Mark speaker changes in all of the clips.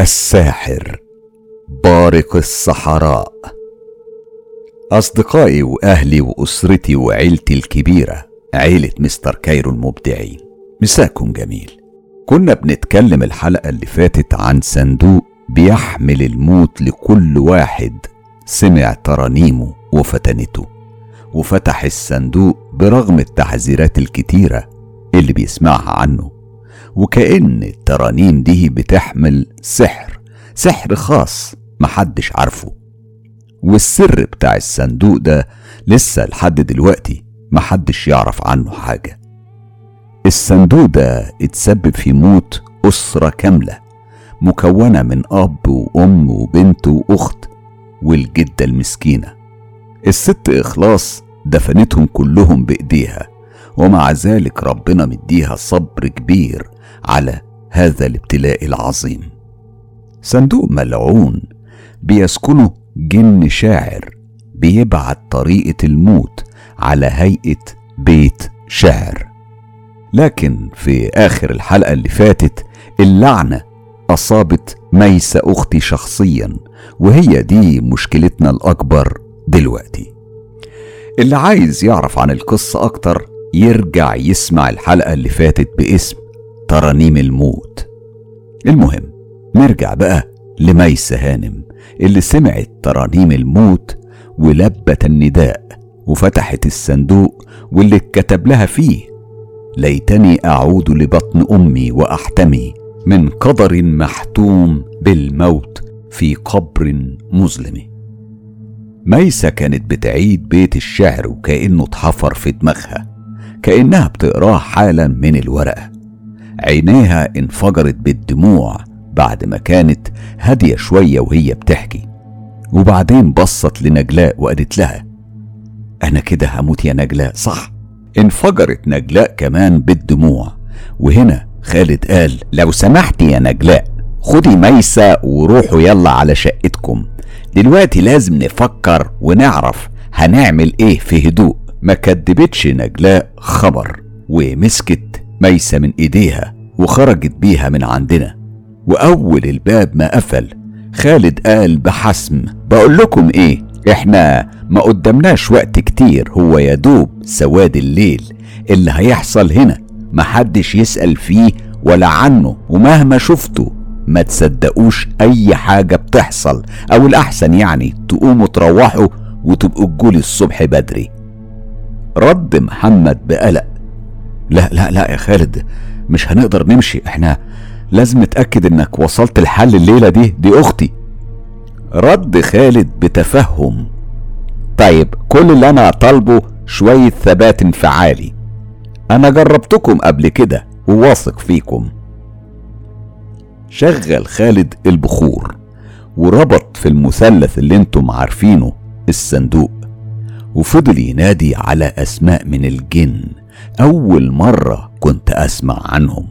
Speaker 1: الساحر. بارق الصحراء. أصدقائي وأهلي وأسرتي وعيلتي الكبيرة عيلة مستر كايرو المبدعين. مساكم جميل. كنا بنتكلم الحلقة اللي فاتت عن صندوق بيحمل الموت لكل واحد. سمع ترانيمه وفتنته. وفتح الصندوق برغم التحذيرات الكتيرة اللي بيسمعها عنه. وكأن الترانيم دي بتحمل سحر سحر خاص محدش عارفه. والسر بتاع الصندوق ده لسه لحد دلوقتي محدش يعرف عنه حاجة. الصندوق ده اتسبب في موت أسرة كاملة مكونة من أب وأم وبنت وأخت والجدة المسكينة. الست إخلاص دفنتهم كلهم بإيديها ومع ذلك ربنا مديها صبر كبير على هذا الابتلاء العظيم. صندوق ملعون بيسكنه جن شاعر بيبعت طريقة الموت على هيئة بيت شعر لكن في آخر الحلقة اللي فاتت اللعنة أصابت ميسة أختي شخصيا وهي دي مشكلتنا الأكبر دلوقتي. اللي عايز يعرف عن القصة أكتر يرجع يسمع الحلقة اللي فاتت باسم ترانيم الموت. المهم نرجع بقى لميسة هانم اللي سمعت ترانيم الموت ولبت النداء وفتحت الصندوق واللي اتكتب لها فيه ليتني أعود لبطن أمي وأحتمي من قدر محتوم بالموت في قبر مظلم. ميسة كانت بتعيد بيت الشعر وكأنه اتحفر في دماغها كأنها بتقراه حالا من الورقة. عينيها انفجرت بالدموع بعد ما كانت هادية شوية وهي بتحكي. وبعدين بصت لنجلاء وقالت لها أنا كده هموت يا نجلاء. صح؟ انفجرت نجلاء كمان بالدموع. وهنا خالد قال لو سمحت يا نجلاء خدي ميسة وروحوا يلا على شقتكم. دلوقتي لازم نفكر ونعرف هنعمل إيه في هدوء. ما كدبتش نجلاء خبر ومسكت ميسة من إيديها وخرجت بيها من عندنا. وأول الباب ما قفل خالد قال بحسم بقول لكم إيه إحنا ما قدمناش وقت كتير هو يا دوب سواد الليل اللي هيحصل هنا محدش يسأل فيه ولا عنه ومهما شفته ما تصدقوش أي حاجة بتحصل أو الأحسن يعني تقوموا تروحوا وتبقوا تجولي الصبح بدري. رد محمد بقلق لا لا لا يا خالد. مش هنقدر نمشي. إحنا لازم نتأكد انك وصلت الحل الليلة دي. دي أختي. رد خالد بتفهم. طيب كل اللي أنا طالبه شوية ثبات انفعالي. أنا جربتكم قبل كده وواثق فيكم. شغل خالد البخور وربط في المثلث اللي أنتم عارفينه الصندوق وفضل ينادي على أسماء من الجن. أول مرة كنت أسمع عنهم.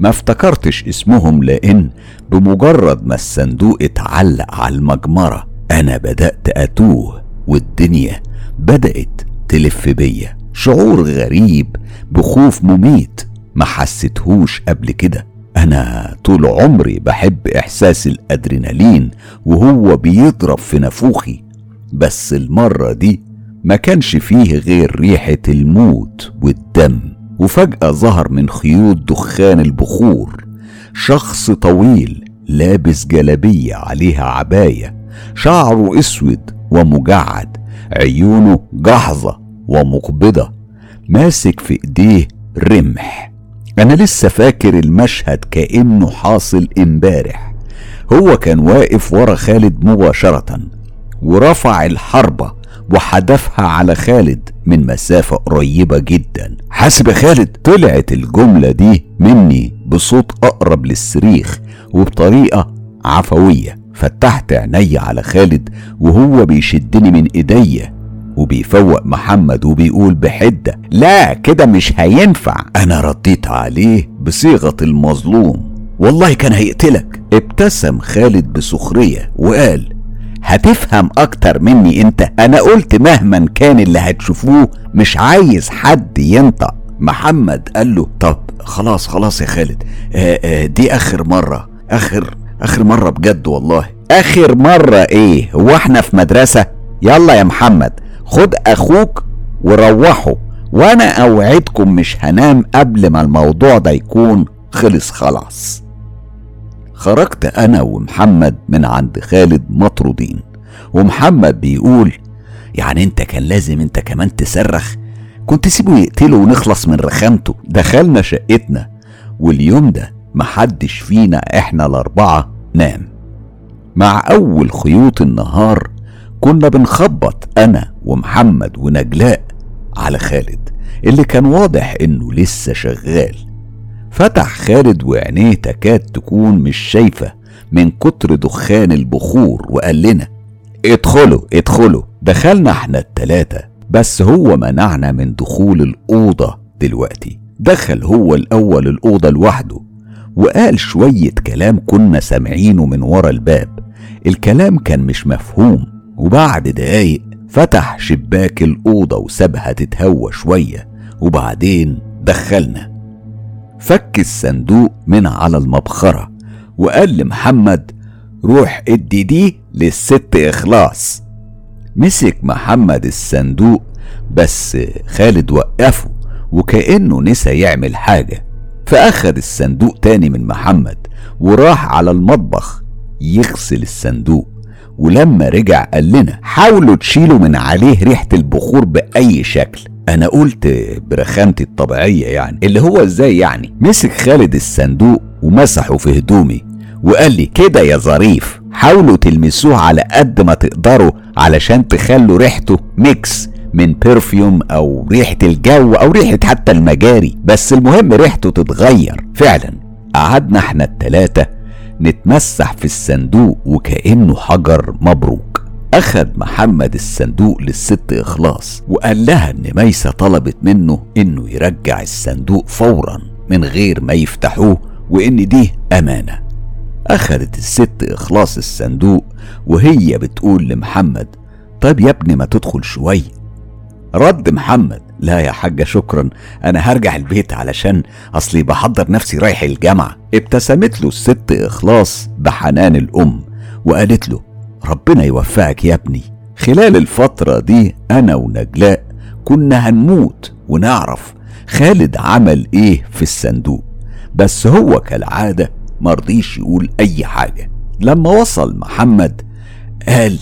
Speaker 1: ما افتكرتش اسمهم لأن بمجرد ما الصندوق اتعلق على المجمرة أنا بدأت أتوه والدنيا بدأت تلف بيا. شعور غريب بخوف مميت ما حسيتهوش قبل كده. أنا طول عمري بحب إحساس الأدرينالين وهو بيضرب في نافوخي بس المرة دي ما كانش فيه غير ريحة الموت والدم وفجأة ظهر من خيوط دخان البخور شخص طويل لابس جلبيه عليها عباية شعره أسود ومجعد عيونه جحظه ومقبضة ماسك في إيديه رمح. أنا لسه فاكر المشهد كأنه حاصل إمبارح. هو كان واقف ورا خالد مباشرة ورفع الحربة وحدفها على خالد من مسافة قريبة جدا. حاسب يا خالد طلعت الجملة دي مني بصوت أقرب للصريخ وبطريقة عفوية. فتحت عيني على خالد وهو بيشدني من إيديا وبيفوق محمد وبيقول بحدة لا كده مش هينفع. أنا رديت عليه بصيغة المظلوم. والله كان هيقتلك. ابتسم خالد بسخرية وقال هتفهم أكتر مني أنت. أنا قلت مهما كان اللي هتشوفوه مش عايز حد ينطق. محمد قال له طب خلاص خلاص يا خالد. آآ آآ دي آخر مرة. آخر آخر مرة بجد والله. آخر مرة إيه؟ هو إحنا في مدرسة؟ يلا يا محمد خد أخوك وروحوا وأنا أوعدكم مش هنام قبل ما الموضوع ده يكون خلص خلاص. خرجت أنا ومحمد من عند خالد مطرودين. ومحمد بيقول يعني أنت كان لازم أنت كمان تصرخ؟ كنت سيبه يقتله ونخلص من رخامته. دخلنا شقتنا واليوم ده محدش فينا إحنا الأربعة نام. مع أول خيوط النهار كنا بنخبط أنا ومحمد ونجلاء على خالد اللي كان واضح إنه لسه شغال. فتح خالد وعينيه تكاد تكون مش شايفة من كتر دخان البخور وقال لنا ادخلوا ادخلوا دخلنا إحنا التلاتة بس هو منعنا من دخول الأوضة دلوقتي دخل هو الأول الأوضة لوحده. وقال شوية كلام كنا سامعينه من ورا الباب الكلام كان مش مفهوم وبعد دقايق فتح شباك الأوضة وسابها تتهوى شوية وبعدين دخلنا. فك الصندوق من على المبخرة وقال لمحمد روح ادي دي للست إخلاص. مسك محمد الصندوق بس خالد وقفه وكأنه نسى يعمل حاجة. فأخد الصندوق تاني من محمد وراح على المطبخ يغسل الصندوق. ولما رجع قال لنا حاولوا تشيلوا من عليه ريحة البخور بأي شكل. أنا قلت برخامتي الطبيعية يعني اللي هو إزاي يعني؟ مسك خالد الصندوق ومسحه في هدومي وقال لي كده يا ظريف حاولوا تلمسوه على قد ما تقدروا علشان تخلوا ريحته mix من perfume أو ريحة الجو أو ريحة حتى المجاري بس المهم ريحته تتغير. فعلا قعدنا إحنا التلاتة نتمسح في الصندوق وكأنه حجر مبروك. أخد محمد الصندوق للست إخلاص وقال لها إن ميسة طلبت منه إنه يرجع الصندوق فورا من غير ما يفتحوه وإن دي أمانة. أخدت الست إخلاص الصندوق وهي بتقول لمحمد طيب يا ابني ما تدخل شوية. رد محمد لا يا حاجة شكرا أنا هرجع البيت علشان أصلي بحضر نفسي رايح الجامعة. ابتسمت له الست إخلاص بحنان الأم وقالت له ربنا يوفقك يا ابني. خلال الفترة دي أنا ونجلاء كنا هنموت ونعرف خالد عمل إيه في الصندوق. بس هو كالعادة مرضيش يقول أي حاجة. لما وصل محمد قال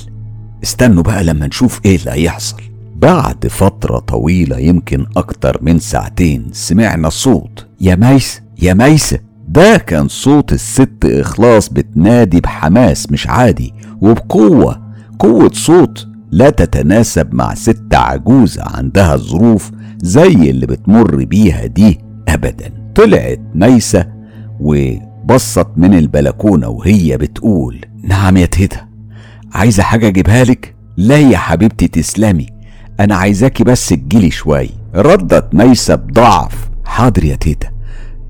Speaker 1: استنوا بقى لما نشوف إيه اللي هيحصل. بعد فترة طويلة يمكن أكتر من ساعتين سمعنا صوت يا ميس يا ميسة. ده كان صوت الست إخلاص بتنادي بحماس مش عادي وبقوة قوة صوت لا تتناسب مع ست عجوزة عندها ظروف زي اللي بتمر بيها دي أبدا. طلعت ميسة وبصت من البلكونة وهي بتقول نعم يا تيتا عايزة حاجة أجيبها لك؟ لا يا حبيبتي تسلمي أنا عايزاكي بس تجيلي شوية ردت ميسة بضعف. حاضر يا تيتا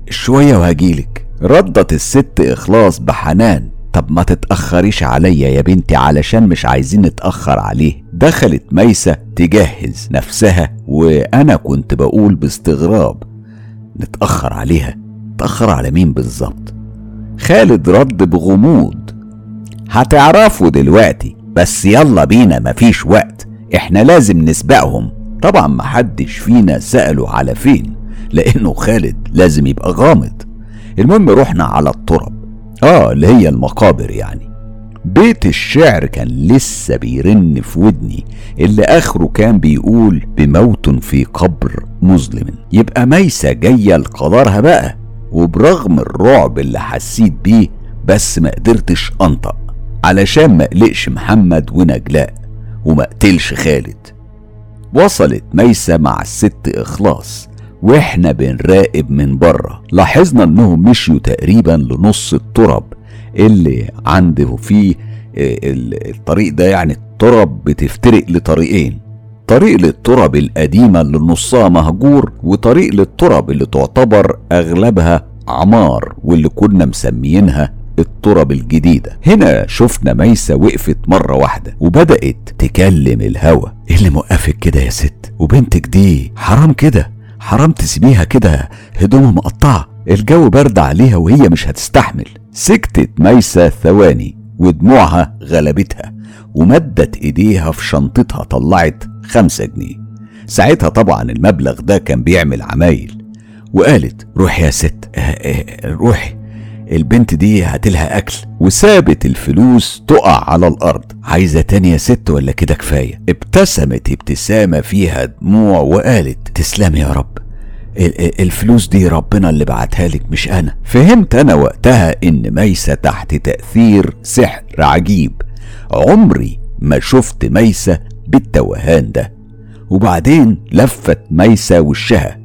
Speaker 1: شوية وهجيلك. ردت الست إخلاص بحنان. طب ما تتأخريش عليا يا بنتي علشان مش عايزين نتأخر عليه. دخلت ميسة تجهز نفسها وأنا كنت بقول باستغراب. نتأخر عليها؟ تأخر على مين بالظبط؟ خالد رد بغموض. هتعرفوا دلوقتي بس يلا بينا مفيش وقت. إحنا لازم نسبقهم. طبعا محدش فينا سأله على فين. لأنه خالد لازم يبقى غامض. المهم رحنا على الترب آه اللي هي المقابر يعني. بيت الشعر كان لسه بيرن في ودني اللي آخره كان بيقول بموت في قبر مظلم. يبقى ميسة جاية لقدرها بقى وبرغم الرعب اللي حسيت بيه بس ما قدرتش أنطق. علشان ما قلقش محمد ونجلاء وما قتلش خالد. وصلت ميسة مع الست إخلاص. وإحنا بنراقب من بره. لاحظنا انهم مشيوا تقريبا لنص الترب اللي عنده فيه الطريق ده يعني الترب بتفترق لطريقين. طريق للترب القديمة اللي نصها مهجور وطريق للترب اللي تعتبر أغلبها عمار واللي كنا مسميينها الترب الجديدة. هنا شفنا ميسة وقفت مرة واحدة وبدأت تكلم الهوا. إيه اللي موقفك كده يا ست؟ وبنتك دي حرام كده. حرام تسيبيها كده هدومها مقطعة الجو برد عليها وهي مش هتستحمل. سكتت ميسة ثواني ودموعها غلبتها ومدت إيديها في شنطتها طلعت خمسة جنيه. ساعتها طبعا المبلغ ده كان بيعمل عمايل وقالت روحي يا ست آه آه روحي. البنت دي هاتلها أكل وسابت الفلوس تقع على الأرض. عايزة تاني يا ست ولا كده كفاية؟ ابتسمت ابتسامة فيها دموع وقالت تسلمي يا رب. الفلوس دي ربنا اللي بعتها لك مش أنا. فهمت أنا وقتها إن ميسة تحت تأثير سحر عجيب. عمري ما شفت ميسة بالتوهان ده. وبعدين لفت ميسة وشها.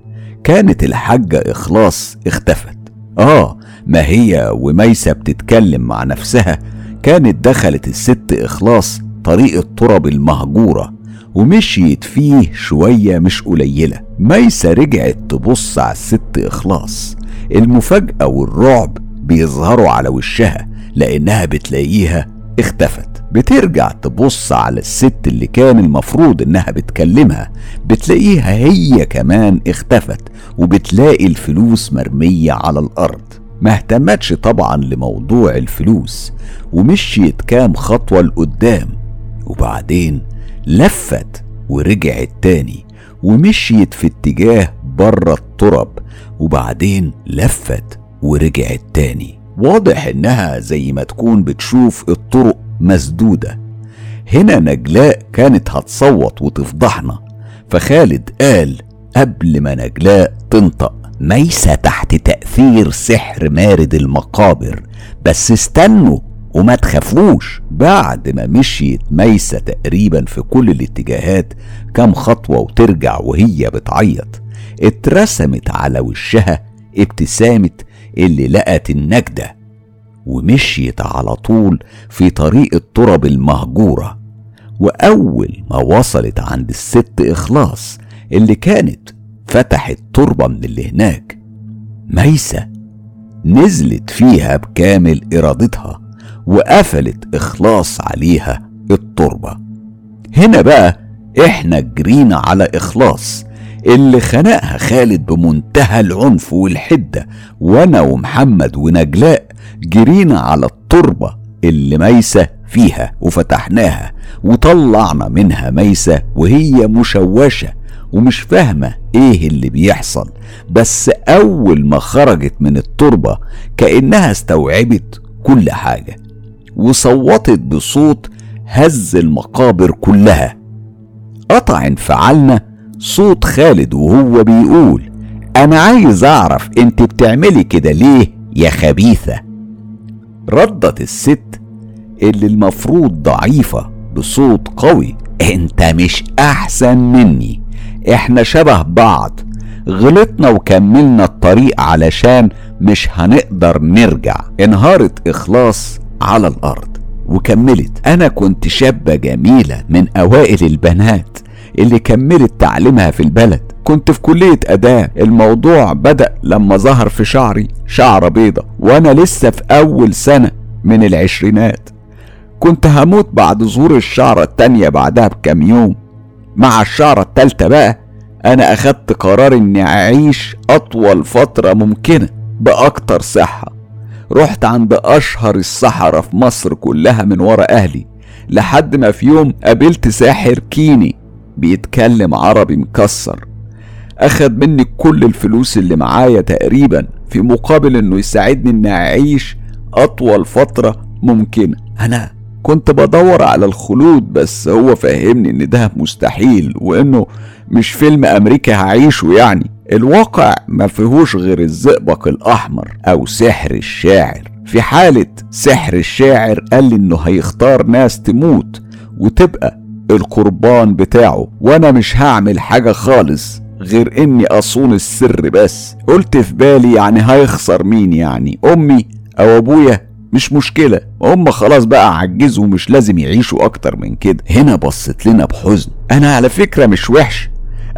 Speaker 1: كانت الحاجة إخلاص اختفت. آه ما هي وميسة بتتكلم مع نفسها كانت دخلت الست إخلاص طريق التراب المهجورة ومشيت فيه شوية مش قليلة. ميسة رجعت تبص على الست إخلاص. المفاجأة والرعب بيظهروا على وشها لأنها بتلاقيها اختفت. بترجع تبص على الست اللي كان المفروض إنها بتكلمها بتلاقيها هي كمان اختفت وبتلاقي الفلوس مرمية على الأرض. ما اهتمتش طبعا لموضوع الفلوس ومشيت كام خطوة لقدام وبعدين لفت ورجعت تاني ومشيت في اتجاه بره الترب وبعدين لفت ورجعت تاني. واضح إنها زي ما تكون بتشوف الطرق مسدودة. هنا نجلاء كانت هتصوت وتفضحنا فخالد قال قبل ما نجلاء تنطق ميسة تحت تأثير سحر مارد المقابر بس استنوا وما تخافوش. بعد ما مشيت ميسة تقريبا في كل الاتجاهات كام خطوة وترجع وهي بتعيط. اترسمت على وشها ابتسامة اللي لقت النجدة ومشيت على طول في طريق الترب المهجورة وأول ما وصلت عند الست إخلاص اللي كانت فتحت تربة من اللي هناك ميسة نزلت فيها بكامل إرادتها وقفلت إخلاص عليها التربة. هنا بقى إحنا جرينا على إخلاص اللي خنقها خالد بمنتهى العنف والحدة وأنا ومحمد ونجلاء جرينا على التربة اللي ميسة فيها وفتحناها وطلعنا منها ميسة وهي مشوشة ومش فاهمة إيه اللي بيحصل. بس أول ما خرجت من التربة كأنها استوعبت كل حاجة وصوتت بصوت هز المقابر كلها. قطع انفعالنا صوت خالد وهو بيقول أنا عايز أعرف أنت بتعملي كده ليه يا خبيثة؟ ردت الست اللي المفروض ضعيفة بصوت قوي أنت مش أحسن مني إحنا شبه بعض غلطنا وكملنا الطريق علشان مش هنقدر نرجع. انهارت إخلاص على الأرض وكملت أنا كنت شابة جميلة من أوائل البنات. اللي كملت تعليمها في البلد. كنت في كلية أداة. الموضوع بدأ لما ظهر في شعري شعرة بيضة وأنا لسه في أول سنة من العشرينات. كنت هموت بعد ظهور الشعرة التانية بعدها بكام يوم. مع الشعرة التالتة بقى أنا أخدت قرار إني أعيش أطول فترة ممكنة بأكتر صحة. رحت عند أشهر السحرة في مصر كلها من ورا أهلي لحد ما في يوم قابلت ساحر كيني. بيتكلم عربي مكسر. أخد مني كل الفلوس اللي معايا تقريبا في مقابل إنه يساعدني إني أعيش أطول فترة ممكنة. أنا كنت بدور على الخلود بس هو فهمني إن ده مستحيل وإنه مش فيلم أمريكا هعيشه يعني. الواقع ما فيهوش غير الزئبق الأحمر أو سحر الشاعر. في حالة سحر الشاعر قال لي إنه هيختار ناس تموت وتبقى القربان بتاعه وأنا مش هعمل حاجة خالص غير إني أصون السر بس. قلت في بالي يعني هيخسر مين يعني؟ أمي أو أبويا؟ مش مشكلة. هم خلاص بقى عجزوا ومش لازم يعيشوا أكتر من كده. هنا بصت لنا بحزن. أنا على فكرة مش وحش.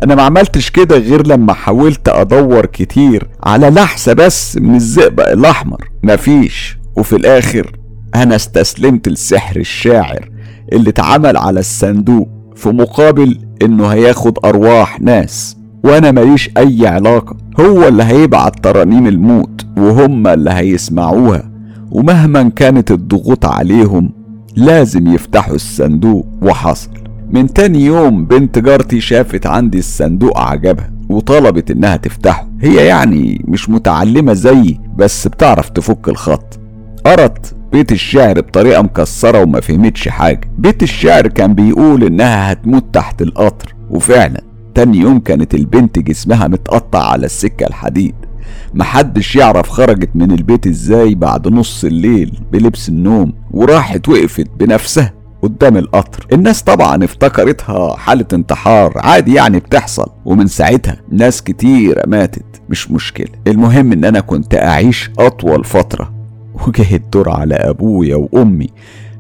Speaker 1: أنا ما عملتش كده غير لما حاولت أدور كتير على لحسة بس من الزئبق الأحمر. مفيش. وفي الآخر أنا استسلمت لسحر الشاعر. اللي اتعمل على الصندوق في مقابل إنه هياخد أرواح ناس وأنا ماليش أي علاقة. هو اللي هيبعت ترانيم الموت وهم اللي هيسمعوها. ومهما كانت الضغوط عليهم لازم يفتحوا الصندوق. وحصل. من تاني يوم بنت جارتي شافت عندي الصندوق عجبها وطلبت إنها تفتحه. هي يعني مش متعلمة زيي بس بتعرف تفك الخط. قرت بيت الشعر بطريقة مكسرة وما فهمتش حاجة. بيت الشعر كان بيقول إنها هتموت تحت القطر وفعلا تاني يوم كانت البنت جسمها متقطع على السكة الحديد. محدش يعرف خرجت من البيت إزاي بعد نص الليل بلبس النوم وراحت وقفت بنفسها قدام القطر. الناس طبعا افتكرتها حالة انتحار عادي يعني بتحصل ومن ساعتها ناس كتير ماتت. مش مشكلة. المهم إن أنا كنت أعيش أطول فترة. وجه الدور على أبويا وأمي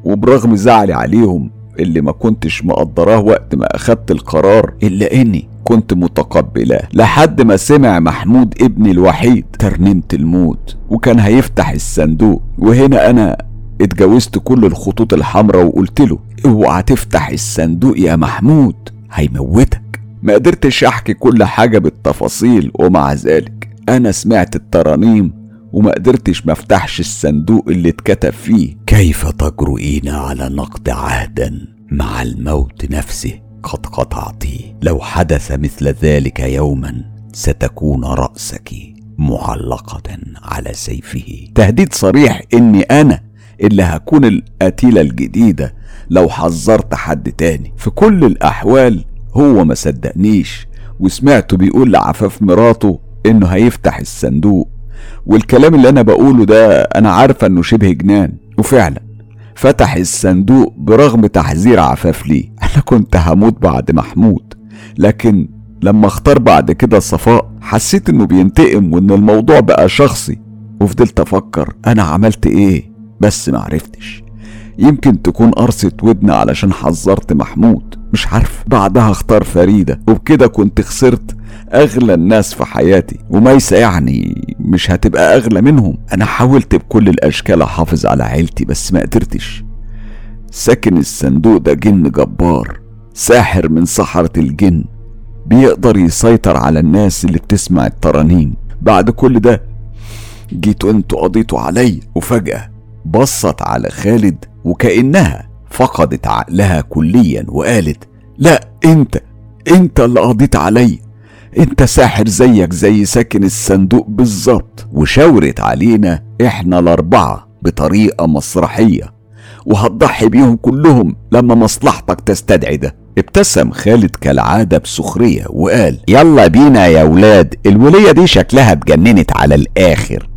Speaker 1: وبرغم زعلي عليهم اللي ما كنتش مقدراه وقت ما أخدت القرار إلا إني كنت متقبلاه لحد ما سمع محمود ابني الوحيد ترنيمة الموت وكان هيفتح الصندوق. وهنا أنا اتجوزت كل الخطوط الحمراء وقلت له أوعى تفتح الصندوق يا محمود هيموتك. ما قدرتش أحكي كل حاجة بالتفاصيل ومع ذلك أنا سمعت الترانيم وما قدرتش مفتحش الصندوق اللي اتكتب فيه. كيف تجرؤين على نقض عهدا مع الموت نفسه؟ قد قطعتي لو حدث مثل ذلك يوما ستكون رأسك معلقة على سيفه. تهديد صريح إني أنا اللي هكون القتيلة الجديدة لو حذرت حد تاني. في كل الأحوال هو ما صدقنيش وسمعته بيقول لعفاف مراته إنه هيفتح الصندوق. والكلام اللي أنا بقوله ده أنا عارفة إنه شبه جنان وفعلا فتح الصندوق برغم تحذير عفاف ليه. أنا كنت هموت بعد محمود لكن لما اختار بعد كده صفاء حسيت إنه بينتقم وإن الموضوع بقى شخصي. وفضلت أفكر أنا عملت إيه؟ بس معرفتش يمكن تكون قرصة ودن علشان حذرت محمود مش عارف. بعدها اختار فريدة وبكده كنت خسرت أغلى الناس في حياتي وميسة يعني مش هتبقى أغلى منهم. أنا حاولت بكل الأشكال أحافظ على عيلتي بس ما قدرتش. ساكن الصندوق ده جن جبار ساحر من سحرة الجن. بيقدر يسيطر على الناس اللي بتسمع الترانيم. بعد كل ده جيتوا أنتوا قضيتوا عليا وفجأة بصت على خالد وكأنها فقدت عقلها كليا وقالت لا أنت أنت اللي قضيت عليا انت ساحر زيك زي ساكن الصندوق بالظبط وشاورت علينا إحنا الأربعة بطريقة مسرحية. وهتضحي بيهم كلهم لما مصلحتك تستدعي ده. ابتسم خالد كالعادة بسخرية وقال يلا بينا يا ولاد الولية دي شكلها اتجننت على الآخر.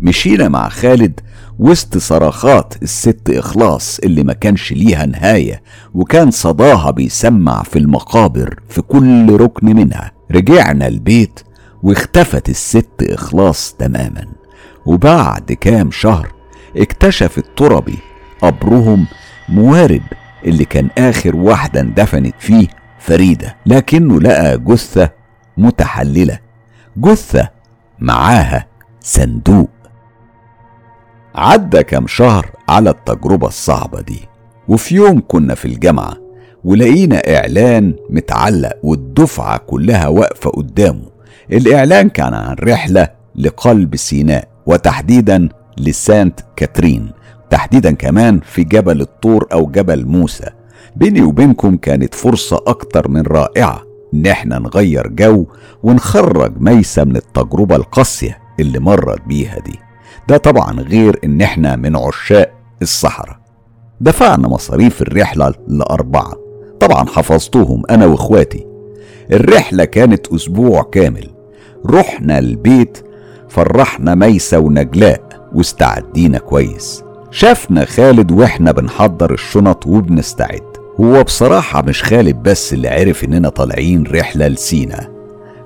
Speaker 1: مشينا مع خالد وسط صرخات الست إخلاص اللي ما كانش ليها نهاية وكان صداها بيسمع في المقابر في كل ركن منها. رجعنا البيت واختفت الست إخلاص تماما. وبعد كام شهر اكتشف التربي قبرهم موارب اللي كان آخر واحدة اندفنت فيه فريدة لكنه لقى جثة متحللة. جثة معاها صندوق. عدى كام شهر على التجربة الصعبة دي. وفي يوم كنا في الجامعة ولقينا إعلان متعلق والدفعة كلها واقفة قدامه. الإعلان كان عن رحلة لقلب سيناء وتحديدا لسانت كاترين. تحديدا كمان في جبل الطور أو جبل موسى. بيني وبينكم كانت فرصة أكتر من رائعة. إن إحنا نغير جو ونخرج ميسة من التجربة القاسية اللي مرت بيها دي. ده طبعا غير إن إحنا من عشاق الصحراء. دفعنا مصاريف الرحلة لأربعة. طبعا حفظتهم أنا وإخواتي. الرحلة كانت أسبوع كامل. رحنا البيت فرحنا ميسة ونجلاء واستعدينا كويس. شافنا خالد وإحنا بنحضر الشنط وبنستعد. هو بصراحة مش خالد بس اللي عرف إننا طالعين رحلة لسينا.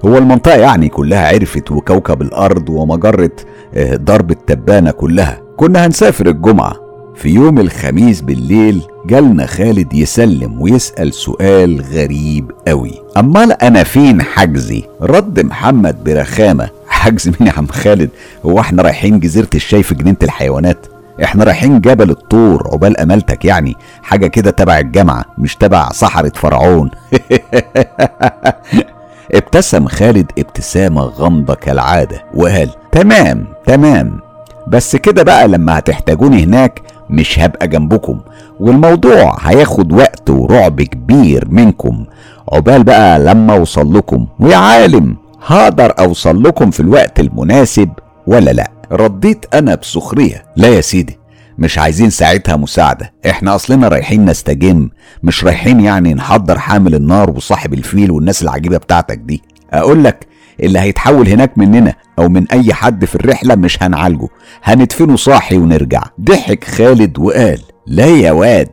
Speaker 1: هو المنطقة يعني كلها عرفت وكوكب الأرض ومجرة آه، درب التبانة كلها. كنا هنسافر الجمعة. في يوم الخميس بالليل جالنا خالد يسلم ويسأل سؤال غريب قوي. أمال أنا فين حجزي؟ رد محمد برخامة. حجز مين يا عم خالد؟ هو إحنا رايحين جزيرة الشاي في جنينة الحيوانات. إحنا رايحين جبل الطور عقبال أمالتك يعني. حاجة كده تبع الجامعة مش تبع صحراء فرعون. ابتسم خالد ابتسامة غامضة كالعادة وقال تمام تمام بس كده بقى لما هتحتاجوني هناك مش هبقى جنبكم والموضوع هياخد وقت ورعب كبير منكم. عقبال بقى لما أوصل لكم ويا عالم هقدر أوصل لكم في الوقت المناسب ولا لأ؟ رديت أنا بسخرية لا يا سيدي مش عايزين ساعتها مساعدة. إحنا أصلنا رايحين نستجم مش رايحين يعني نحضر حامل النار وصاحب الفيل والناس العجيبة بتاعتك دي. أقول لك اللي هيتحول هناك مننا أو من أي حد في الرحلة مش هنعالجه. هندفنه صاحي ونرجع. ضحك خالد وقال لا يا واد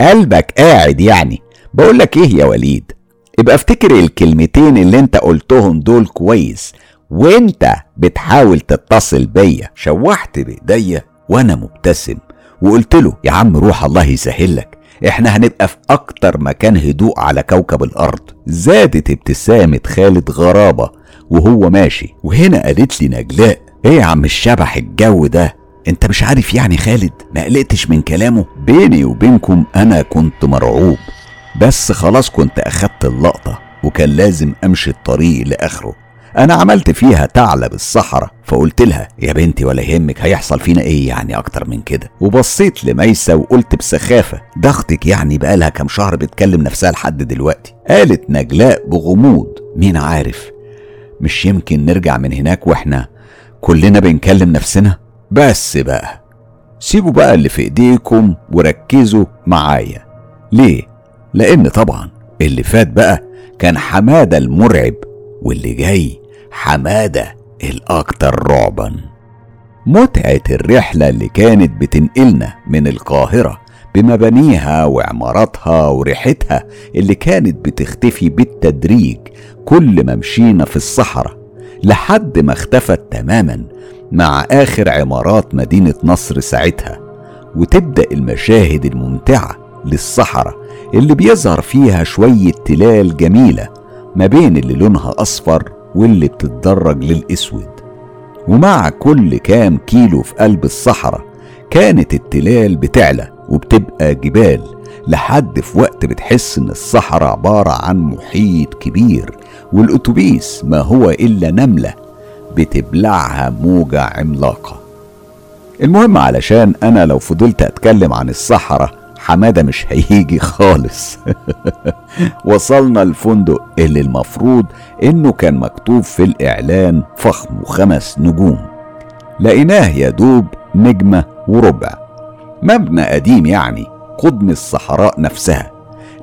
Speaker 1: قلبك قاعد يعني. بقول لك إيه يا وليد؟ ابقى افتكر الكلمتين اللي أنت قلتهم دول كويس. وأنت بتحاول تتصل بيا. شوحت بإيديا وأنا مبتسم. وقلت له يا عم روح الله يسهل لك. إحنا هنبقى في أكتر مكان هدوء على كوكب الأرض. زادت ابتسامة خالد غرابة وهو ماشي. وهنا قالت لي نجلاء إيه يا عم الشبح الجو ده؟ أنت مش عارف يعني خالد؟ ما قلقتش من كلامه؟ بيني وبينكم أنا كنت مرعوب. بس خلاص كنت أخدت اللقطة وكان لازم أمشي الطريق لآخره. أنا عملت فيها ثعلب الصحراء فقلت لها يا بنتي ولا يهمك هيحصل فينا إيه يعني أكتر من كده؟ وبصيت لميسة وقلت بسخافة ضغطك يعني بقالها كام شهر بتكلم نفسها لحد دلوقتي. قالت نجلاء بغموض مين عارف مش يمكن نرجع من هناك وإحنا كلنا بنكلم نفسنا؟ بس بقى سيبوا بقى اللي في إيديكم وركزوا معايا. ليه؟ لأن طبعا اللي فات بقى كان حمادة المرعب واللي جاي حمادة الاكثر رعبا. متعة الرحلة اللي كانت بتنقلنا من القاهرة بمبانيها وعماراتها وريحتها اللي كانت بتختفي بالتدريج كل ما مشينا في الصحراء لحد ما اختفت تماما مع آخر عمارات مدينة نصر ساعتها. وتبدأ المشاهد الممتعة للصحراء اللي بيظهر فيها شوية تلال جميلة ما بين اللي لونها أصفر واللي بتتدرج للأسود. ومع كل كام كيلو في قلب الصحراء كانت التلال بتعلى وبتبقى جبال لحد في وقت بتحس إن الصحراء عبارة عن محيط كبير والأتوبيس ما هو إلا نملة بتبلعها موجة عملاقة. المهم علشان أنا لو فضلت أتكلم عن الصحراء حمادة مش هيجي خالص. وصلنا الفندق اللي المفروض إنه كان مكتوب في الإعلان فخم وخمس نجوم. لقيناه يا دوب نجمة وربع. مبنى قديم يعني قدم الصحراء نفسها.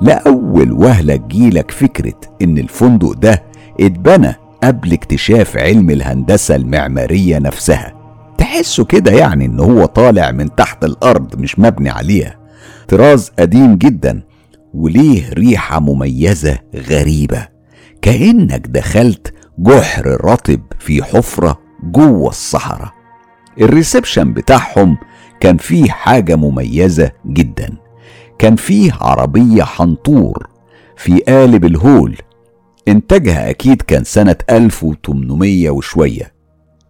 Speaker 1: لأول وهلة تجيلك فكرة إن الفندق ده اتبنى قبل اكتشاف علم الهندسة المعمارية نفسها. تحسه كده يعني إن هو طالع من تحت الأرض مش مبني عليها. طراز قديم جدا وليه ريحة مميزة غريبة. كأنك دخلت جحر رطب في حفرة جوه الصحراء. الريسبشن بتاعهم كان فيه حاجة مميزة جدا. كان فيه عربية حنطور في قالب الهول. إنتاجها أكيد كان سنة 1800 وشوية.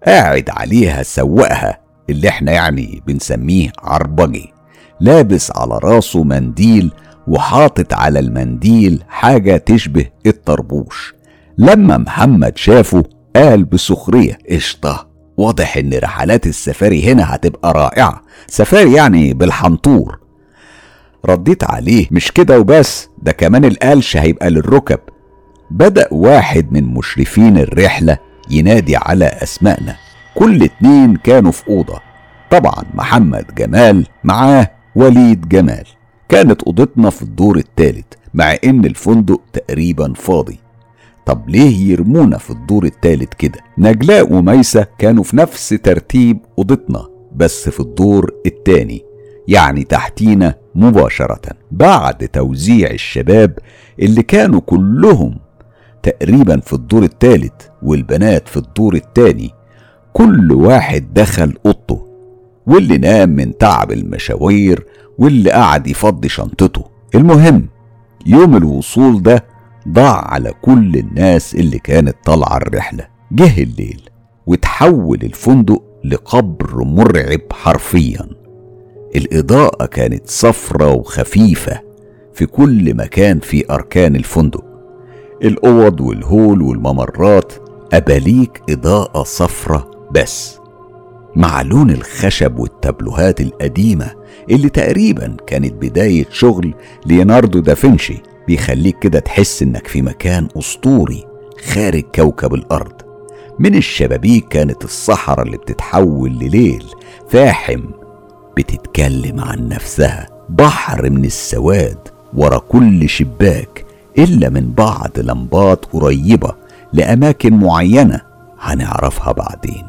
Speaker 1: قاعد عليها سواقها اللي إحنا يعني بنسميه عربجي. لابس على راسه منديل وحاطط على المنديل حاجة تشبه الطربوش. لما محمد شافه قال بسخرية قشطة. واضح إن رحلات السفاري هنا هتبقى رائعة. سفاري يعني بالحنطور. رديت عليه مش كده وبس ده كمان القلش هيبقى للركب. بدأ واحد من مشرفين الرحلة ينادي على أسمائنا. كل اتنين كانوا في أوضة. طبعا محمد جمال معاه وليد جمال. كانت أوضتنا في الدور الثالث مع إن الفندق تقريبا فاضي. طب ليه يرمونا في الدور الثالث كده؟ نجلاء وميسة كانوا في نفس ترتيب أوضتنا بس في الدور الثاني يعني تحتينا مباشرة. بعد توزيع الشباب اللي كانوا كلهم تقريبا في الدور الثالث والبنات في الدور الثاني كل واحد دخل أوضته. واللي نام من تعب المشاوير واللي قعد يفضي شنطته. المهم يوم الوصول ده ضاع على كل الناس اللي كانت طالعة الرحلة. جه الليل وتحول الفندق لقبر مرعب حرفيا. الإضاءة كانت صفرة وخفيفة في كل مكان في أركان الفندق. الأوض والهول والممرات أباليك إضاءة صفرة بس. مع لون الخشب والتابلوهات القديمة اللي تقريبا كانت بداية شغل ليوناردو دافنشي بيخليك كده تحس إنك في مكان أسطوري خارج كوكب الأرض. من الشبابيك كانت الصحراء اللي بتتحول لليل فاحم بتتكلم عن نفسها. بحر من السواد ورا كل شباك إلا من بعض لمبات قريبة لأماكن معينة هنعرفها بعدين.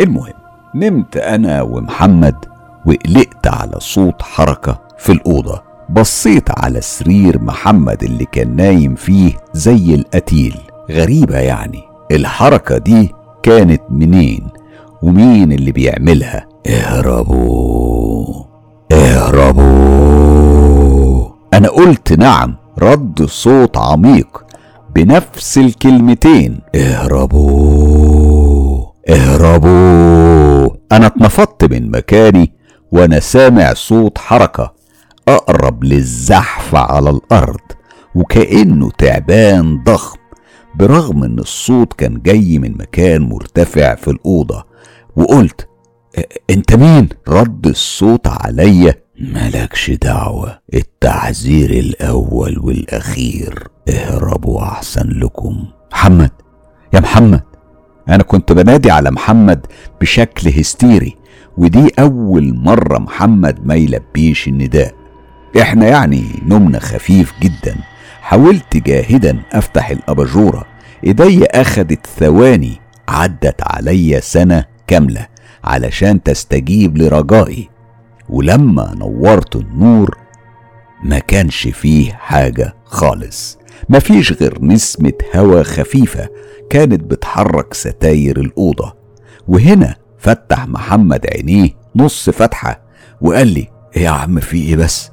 Speaker 1: المهم نمت أنا ومحمد وقلقت على صوت حركة في الأوضة. بصيت على سرير محمد اللي كان نايم فيه زي القتيل. غريبة يعني. الحركة دي كانت منين؟ ومين اللي بيعملها؟ اهربوا. اهربوا. أنا قلت نعم رد صوت عميق بنفس الكلمتين. اهربوا. اهربوا. أنا اتنفضت من مكاني وأنا سامع صوت حركة أقرب للزحف على الأرض وكأنه تعبان ضخم برغم إن الصوت كان جاي من مكان مرتفع في الأوضة. وقلت أنت مين؟ رد الصوت عليا. ملكش دعوة التحذير الأول والأخير. اهربوا أحسن لكم. محمد يا محمد. أنا كنت بنادي على محمد بشكل هستيري ودي أول مرة محمد ما يلبيش النداء. إحنا يعني نومنا خفيف جدا. حاولت جاهدا أفتح الأباجورة. إيدي أخدت ثواني عدت عليا سنة كاملة علشان تستجيب لرجائي. ولما نورت النور ما كانش فيه حاجة خالص. مفيش غير نسمة هوا خفيفة كانت بتحرك ستاير الأوضة. وهنا فتح محمد عينيه نص فتحة وقال لي إيه يا عم في إيه بس؟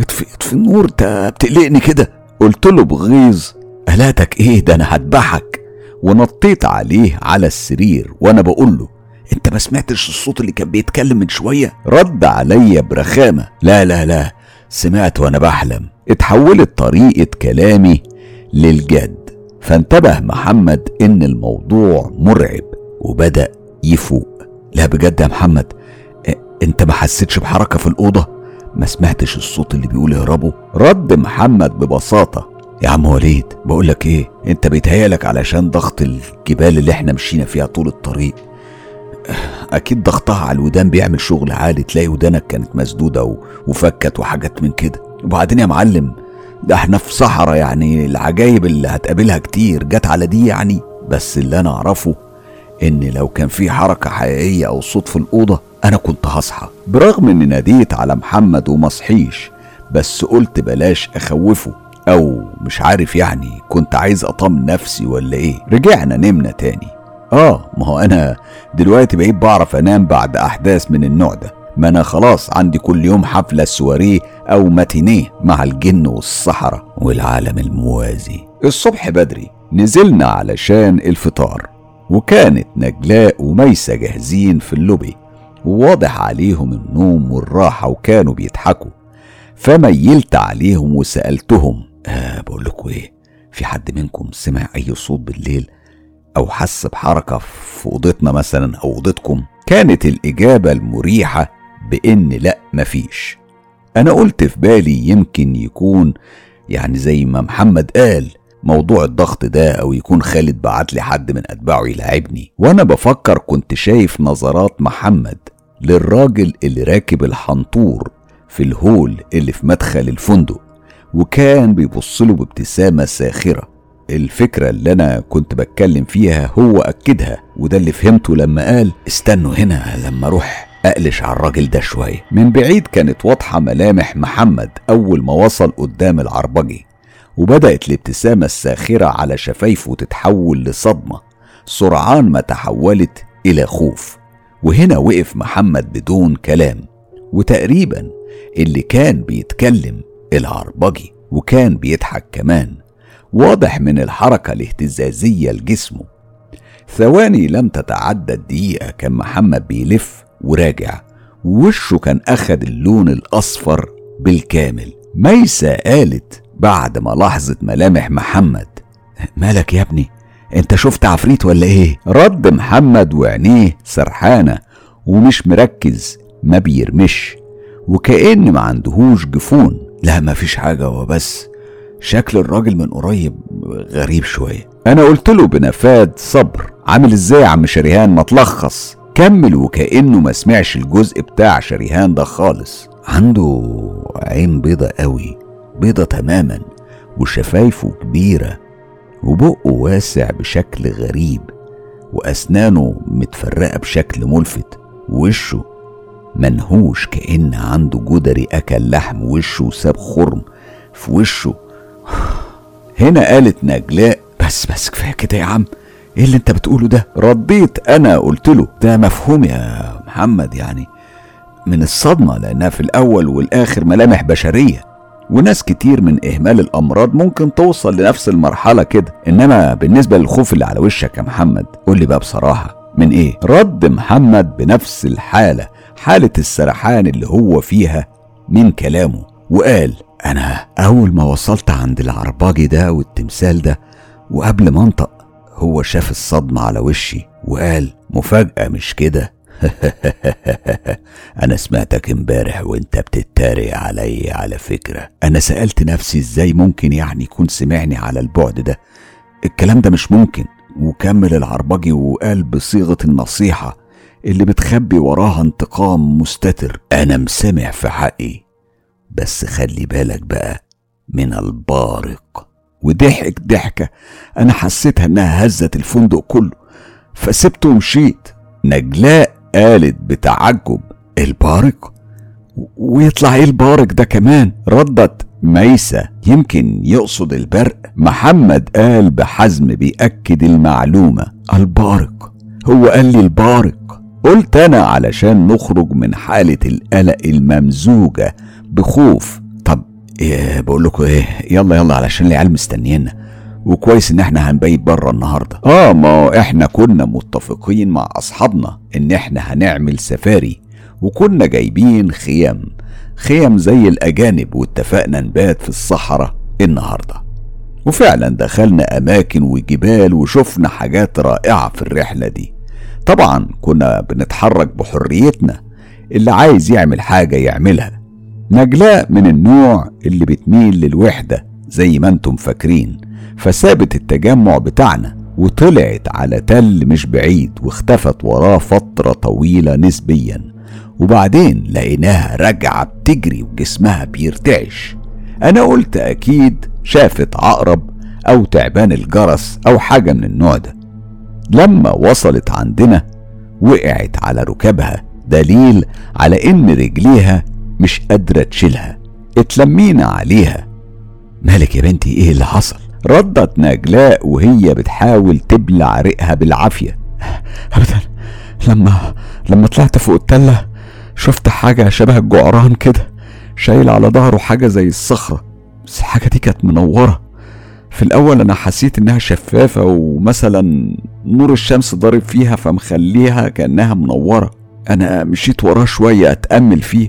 Speaker 1: اطفي اطفي النور انت بتقلقني كده. قلت له بغيظ قلاتك إيه؟ ده أنا هذبحك. ونطيت عليه على السرير وأنا بقول له أنت ما سمعتش الصوت اللي كان بيتكلم من شوية؟ رد عليا برخامة لا لا لا سمعت وأنا بحلم. اتحولت طريقة كلامي للجد. فانتبه محمد إن الموضوع مرعب وبدأ يفوق. لا بجد يا محمد أنت ما حسيتش بحركة في الأوضة؟ ما سمعتش الصوت اللي بيقول اهربوا؟ رد محمد ببساطة. يا عم وليد بقول لك إيه؟ أنت بيتهيألك علشان ضغط الجبال اللي إحنا مشينا فيها طول الطريق أكيد ضغطها على الودان بيعمل شغل عالي تلاقي ودانك كانت مسدودة وفكت وحاجات من كده. وبعدين يا معلم ده إحنا في صحراء يعني العجايب اللي هتقابلها كتير جت على دي يعني. بس اللي أنا أعرفه إن لو كان في حركة حقيقية أو صوت في الأوضة أنا كنت هصحى. برغم إني ناديت على محمد ومصحيش بس قلت بلاش أخوفه. أو مش عارف يعني كنت عايز أطمن نفسي ولا إيه؟ رجعنا نمنا تاني. آه ما هو أنا دلوقتي بقيت بعرف أنام بعد أحداث من النوع ده. ما أنا خلاص عندي كل يوم حفلة سواريه أو ماتينيه مع الجن والصحراء والعالم الموازي. الصبح بدري نزلنا علشان الفطار وكانت نجلاء وميسة جاهزين في اللوبي وواضح عليهم النوم والراحة وكانوا بيضحكوا. فميلت عليهم وسألتهم آه بقول لكم إيه؟ في حد منكم سمع أي صوت بالليل أو حس بحركة في أوضتنا مثلا أو أوضتكم كانت الإجابة المريحة بإن لأ مفيش. أنا قلت في بالي يمكن يكون يعني زي ما محمد قال موضوع الضغط ده أو يكون خالد بعت لي حد من أتباعه يلعبني. وأنا بفكر كنت شايف نظرات محمد للراجل اللي راكب الحنطور في الهول اللي في مدخل الفندق وكان بيبص له بابتسامة ساخرة. الفكرة اللي أنا كنت بتكلم فيها هو أكدها وده اللي فهمته لما قال استنوا هنا لما أروح أقلش على الراجل ده شوية. من بعيد كانت واضحة ملامح محمد أول ما وصل قدام العربجي وبدأت الابتسامة الساخرة على شفايفه تتحول لصدمة سرعان ما تحولت إلى خوف. وهنا وقف محمد بدون كلام وتقريبا اللي كان بيتكلم العربجي وكان بيضحك كمان. واضح من الحركة الاهتزازية لجسمه ثواني لم تتعدى الدقيقة كان محمد بيلف وراجع. ووشه كان أخد اللون الأصفر بالكامل. ميسة قالت بعد ما لاحظت ملامح محمد مالك يا ابني؟ أنت شفت عفريت ولا إيه؟ رد محمد وعينيه سرحانة ومش مركز ما بيرمش. وكأن ما عندهوش جفون. لا مفيش حاجة هو بس شكل الراجل من قريب غريب شوية. أنا قلت له بنفاد صبر. عامل إزاي يا عم شريهان؟ ما تلخص. كمل وكأنه ما سمعش الجزء بتاع شريهان ده خالص. عنده عين بيضة قوي بيضة تماما وشفايفه كبيرة وبقه واسع بشكل غريب وأسنانه متفرقة بشكل ملفت ووشه منهوش كأن عنده جدري أكل لحم وشه وساب خرم في وشه. هنا قالت نجلاء بس بس كفاية كده يا عم. إيه اللي أنت بتقوله ده؟ رديت أنا قلت له. ده مفهوم يا محمد يعني. من الصدمة لأنها في الأول والآخر ملامح بشرية. وناس كتير من إهمال الأمراض ممكن توصل لنفس المرحلة كده. إنما بالنسبة للخوف اللي على وشك يا محمد قول لي بقى بصراحة من إيه؟ رد محمد بنفس الحالة حالة السرحان اللي هو فيها من كلامه. وقال أنا أول ما وصلت عند العرباجي ده والتمثال ده وقبل ما أنطق هو شاف الصدمة على وشي وقال مفاجأة مش كده؟ أنا سمعتك امبارح وأنت بتتريق عليا على فكرة. أنا سألت نفسي إزاي ممكن يعني يكون سمعني على البعد ده. الكلام ده مش ممكن. وكمل العربجي وقال بصيغة النصيحة اللي بتخبي وراها انتقام مستتر. أنا مسامع في حقي بس خلي بالك بقى من البارق. وضحك ضحكة أنا حسيتها إنها هزت الفندق كله. فسبته ومشيت. نجلاء قالت بتعجب البارق؟ ويطلع إيه البارق ده كمان؟ ردت ميسة يمكن يقصد البرق. محمد قال بحزم بيأكد المعلومة البارق. هو قال لي البارق. قلت أنا علشان نخرج من حالة القلق الممزوجة بخوف. طب إيه بقول لكم إيه يلا يلا علشان العيال مستنينا وكويس إن إحنا هنبيت بره النهارده. آه ما إحنا كنا متفقين مع أصحابنا إن إحنا هنعمل سفاري وكنا جايبين خيم خيم زي الأجانب واتفقنا نبات في الصحراء النهارده. وفعلا دخلنا أماكن وجبال وشفنا حاجات رائعة في الرحلة دي. طبعا كنا بنتحرك بحريتنا. اللي عايز يعمل حاجة يعملها. نجلاء من النوع اللي بتميل للوحدة زي ما أنتم فاكرين. فسابت التجمع بتاعنا وطلعت على تل مش بعيد واختفت وراه فترة طويلة نسبيا. وبعدين لقيناها راجعة بتجري وجسمها بيرتعش. أنا قلت أكيد شافت عقرب أو تعبان الجرس أو حاجة من النوع ده. لما وصلت عندنا وقعت على ركابها دليل على إن رجليها مش قادرة تشيلها اتلمينا عليها. مالك يا بنتي إيه اللي حصل؟ ردت نجلاء وهي بتحاول تبلع ريقها بالعافية. أبدا لما لما طلعت فوق التلة شفت حاجة شبه الجعران كده شايل على ظهره حاجة زي الصخرة. بس الحاجة دي كانت منورة. في الأول أنا حسيت إنها شفافة ومثلا نور الشمس ضارب فيها فمخليها كأنها منورة. أنا مشيت وراه شوية أتأمل فيه.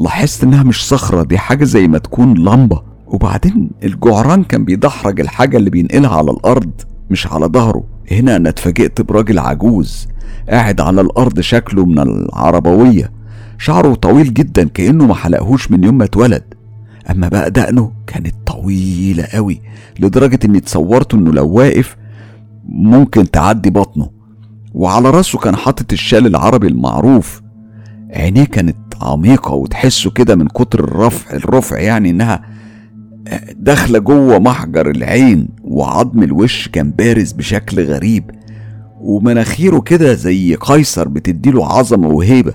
Speaker 1: لاحظت إنها مش صخرة دي حاجة زي ما تكون لمبة. وبعدين الجعران كان بيدحرج الحاجة اللي بينقلها على الأرض مش على ظهره. هنا أنا اتفاجئت براجل عجوز قاعد على الأرض شكله من العربوية. شعره طويل جدا كأنه ما حلقهوش من يوم ما اتولد. أما بقى دقنه كانت طويلة قوي لدرجة إني تصورت إنه لو واقف ممكن تعدي بطنه وعلى راسه كان حاطط الشال العربي المعروف. عينيه كانت عميقة وتحسه كده من كتر الرفع الرفع يعني إنها داخلة جوه محجر العين وعظم الوش كان بارز بشكل غريب ومناخيره كده زي قيصر بتديله عظمة وهيبة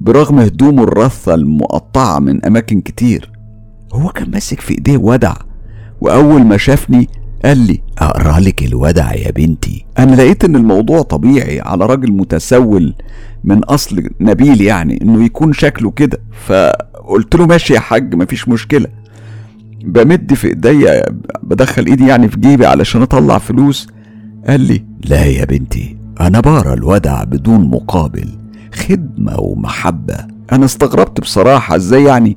Speaker 1: برغم هدومه الرثة المقطعة من أماكن كتير. هو كان ماسك في إيديه ودع وأول ما شافني قال لي أقرأ لك الودع يا بنتي. أنا لقيت إن الموضوع طبيعي على راجل متسول من أصل نبيل يعني إنه يكون شكله كده. فقلت له ماشي يا حاج مفيش مشكلة. بمد في ايديا بدخل إيدي يعني في جيبي علشان أطلع فلوس. قال لي لا يا بنتي أنا بارى الودع بدون مقابل خدمة ومحبة. أنا استغربت بصراحة إزاي يعني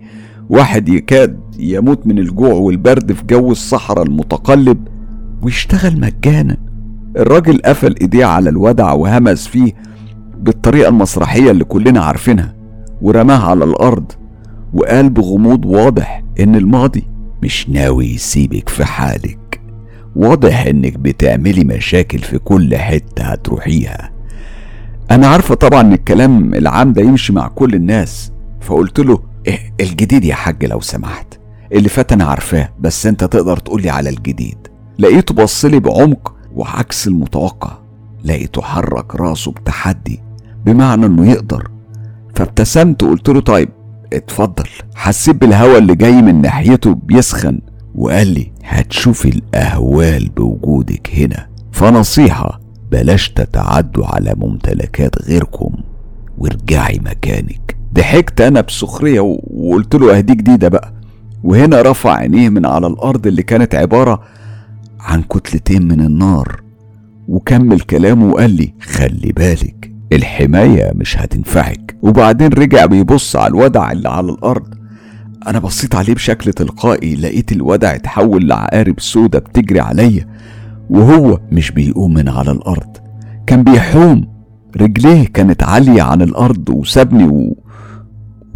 Speaker 1: واحد يكاد يموت من الجوع والبرد في جو الصحراء المتقلب ويشتغل مجانا. الراجل قفل ايديه على الودع وهمس فيه بالطريقة المسرحية اللي كلنا عارفينها ورماها على الأرض وقال بغموض واضح إن الماضي مش ناوي يسيبك في حالك. واضح إنك بتعملي مشاكل في كل حتة هتروحيها. أنا عارفة طبعا إن الكلام العام ده يمشي مع كل الناس فقلت له إيه الجديد يا حاج لو سمحت. اللي فات أنا عارفاه بس أنت تقدر تقولي على الجديد. لقيته بصلي بعمق وعكس المتوقع. لقيته حرك راسه بتحدي بمعنى إنه يقدر. فابتسمت وقلت له طيب اتفضل. حسيت بالهوا اللي جاي من ناحيته بيسخن وقال لي هتشوفي الأهوال بوجودك هنا. فنصيحة بلاش تتعدوا على ممتلكات غيركم. وارجعي مكانك. ضحكت أنا بسخرية وقلت له اهدي جديدة بقى. وهنا رفع عينيه من على الأرض اللي كانت عبارة عن كتلتين من النار وكمل كلامه وقال لي خلي بالك الحماية مش هتنفعك. وبعدين رجع بيبص على الودع اللي على الأرض. أنا بصيت عليه بشكل تلقائي لقيت الودع اتحول لعقارب سودة بتجري عليا وهو مش بيقوم من على الأرض. كان بيحوم رجليه كانت عالية عن الأرض وسابني و...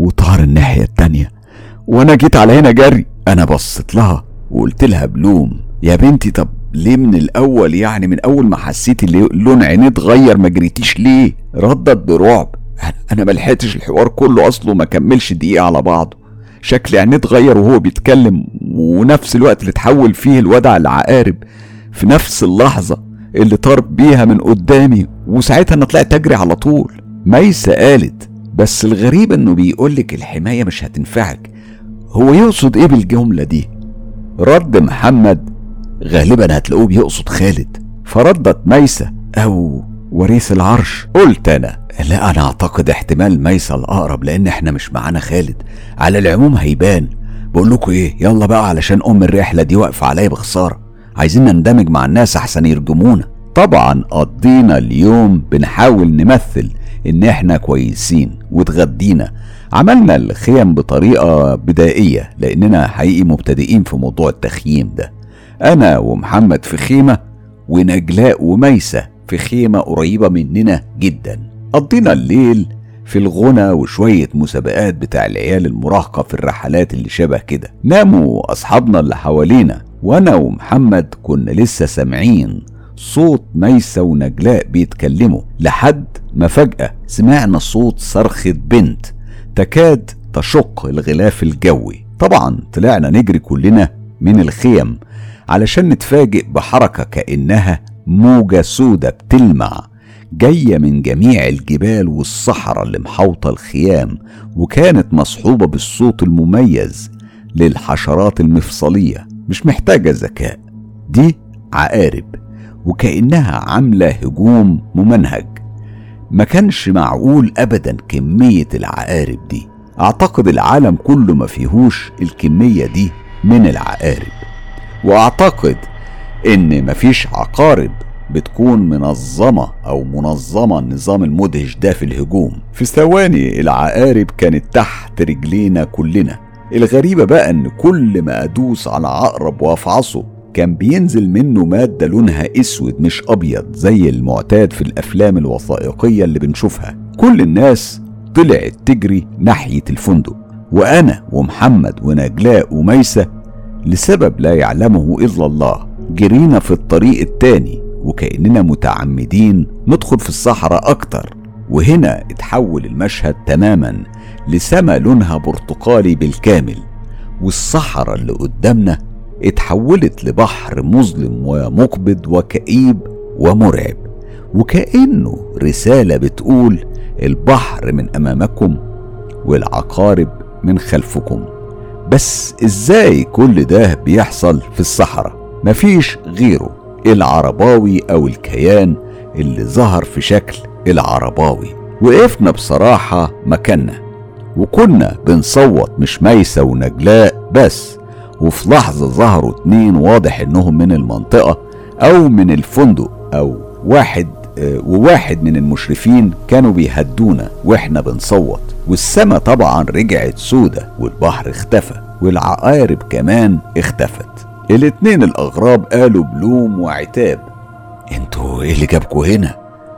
Speaker 1: وطار الناحية التانية. وأنا جيت على هنا جري. أنا بصيت لها وقلت لها بلوم. يا بنتي طب ليه من الأول؟ يعني من أول ما حسيتي لون عينيه اتغير ما جريتيش ليه؟ ردت برعب. أنا ما لحقتش الحوار كله أصله ما كملش دقيقة على بعضه. شكل عينيه اتغير وهو بيتكلم ونفس الوقت اللي اتحول فيه الودع العقارب في نفس اللحظة اللي طار بيها من قدامي. وساعتها أنا طلعت أجري على طول. ميسة قالت بس الغريب إنه بيقولك الحماية مش هتنفعك. هو يقصد إيه بالجملة دي؟ رد محمد غالبا هتلاقوه بيقصد خالد. فردت ميسة أو وريث العرش. قلت أنا لا أنا أعتقد احتمال ميسة الأقرب لأن إحنا مش معانا خالد. على العموم هيبان. بقول لكم إيه يلا بقى علشان أم الرحلة دي واقفة عليا بخسارة. عايزين نندمج مع الناس أحسن يرجمونا. طبعا قضينا اليوم بنحاول نمثل إن إحنا كويسين واتغدينا عملنا الخيم بطريقة بدائية لأننا حقيقي مبتدئين في موضوع التخييم ده. أنا ومحمد في خيمة ونجلاء وميسة في خيمة قريبة مننا جدا. قضينا الليل في الغنى وشوية مسابقات بتاع العيال المراهقة في الرحلات اللي شبه كده. ناموا أصحابنا اللي حوالينا وأنا ومحمد كنا لسه سامعين صوت ميسة ونجلاء بيتكلموا لحد ما فجأة سمعنا صوت صرخة بنت تكاد تشق الغلاف الجوي. طبعا طلعنا نجري كلنا من الخيم علشان نتفاجئ بحركة كأنها موجة سودة بتلمع جاية من جميع الجبال والصحراء اللي محوطة الخيام وكانت مصحوبة بالصوت المميز للحشرات المفصلية مش محتاجة ذكاء. دي عقارب. وكأنها عاملة هجوم ممنهج. ما كانش معقول أبدا كمية العقارب دي. أعتقد العالم كله ما فيهوش الكمية دي من العقارب. وأعتقد إن مفيش عقارب بتكون منظمة أو منظمة النظام المدهش ده في الهجوم. في ثواني العقارب كانت تحت رجلينا كلنا. الغريبة بقى إن كل ما أدوس على عقرب وأفعصه كان بينزل منه مادة لونها أسود مش أبيض زي المعتاد في الأفلام الوثائقية اللي بنشوفها. كل الناس طلعت تجري ناحية الفندق وأنا ومحمد ونجلاء وميسة لسبب لا يعلمه إلا الله. جرينا في الطريق التاني وكأننا متعمدين ندخل في الصحراء أكتر. وهنا اتحول المشهد تماما لسما لونها برتقالي بالكامل. والصحراء اللي قدامنا اتحولت لبحر مظلم ومقبض وكئيب ومرعب وكأنه رسالة بتقول البحر من أمامكم والعقارب من خلفكم. بس إزاي كل ده بيحصل في الصحراء؟ مفيش غيره العرباوي أو الكيان اللي ظهر في شكل العرباوي. وقفنا بصراحة مكاننا وكنا بنصوت مش ميسة ونجلاء بس. وفي لحظة ظهروا اتنين واضح إنهم من المنطقة أو من الفندق أو واحد وواحد من المشرفين كانوا بيهدونا وإحنا بنصوت. والسما طبعا رجعت سودة والبحر اختفى والعقارب كمان اختفت. الاتنين الأغراب قالوا بلوم وعتاب. أنتوا إيه اللي جابكوا هنا؟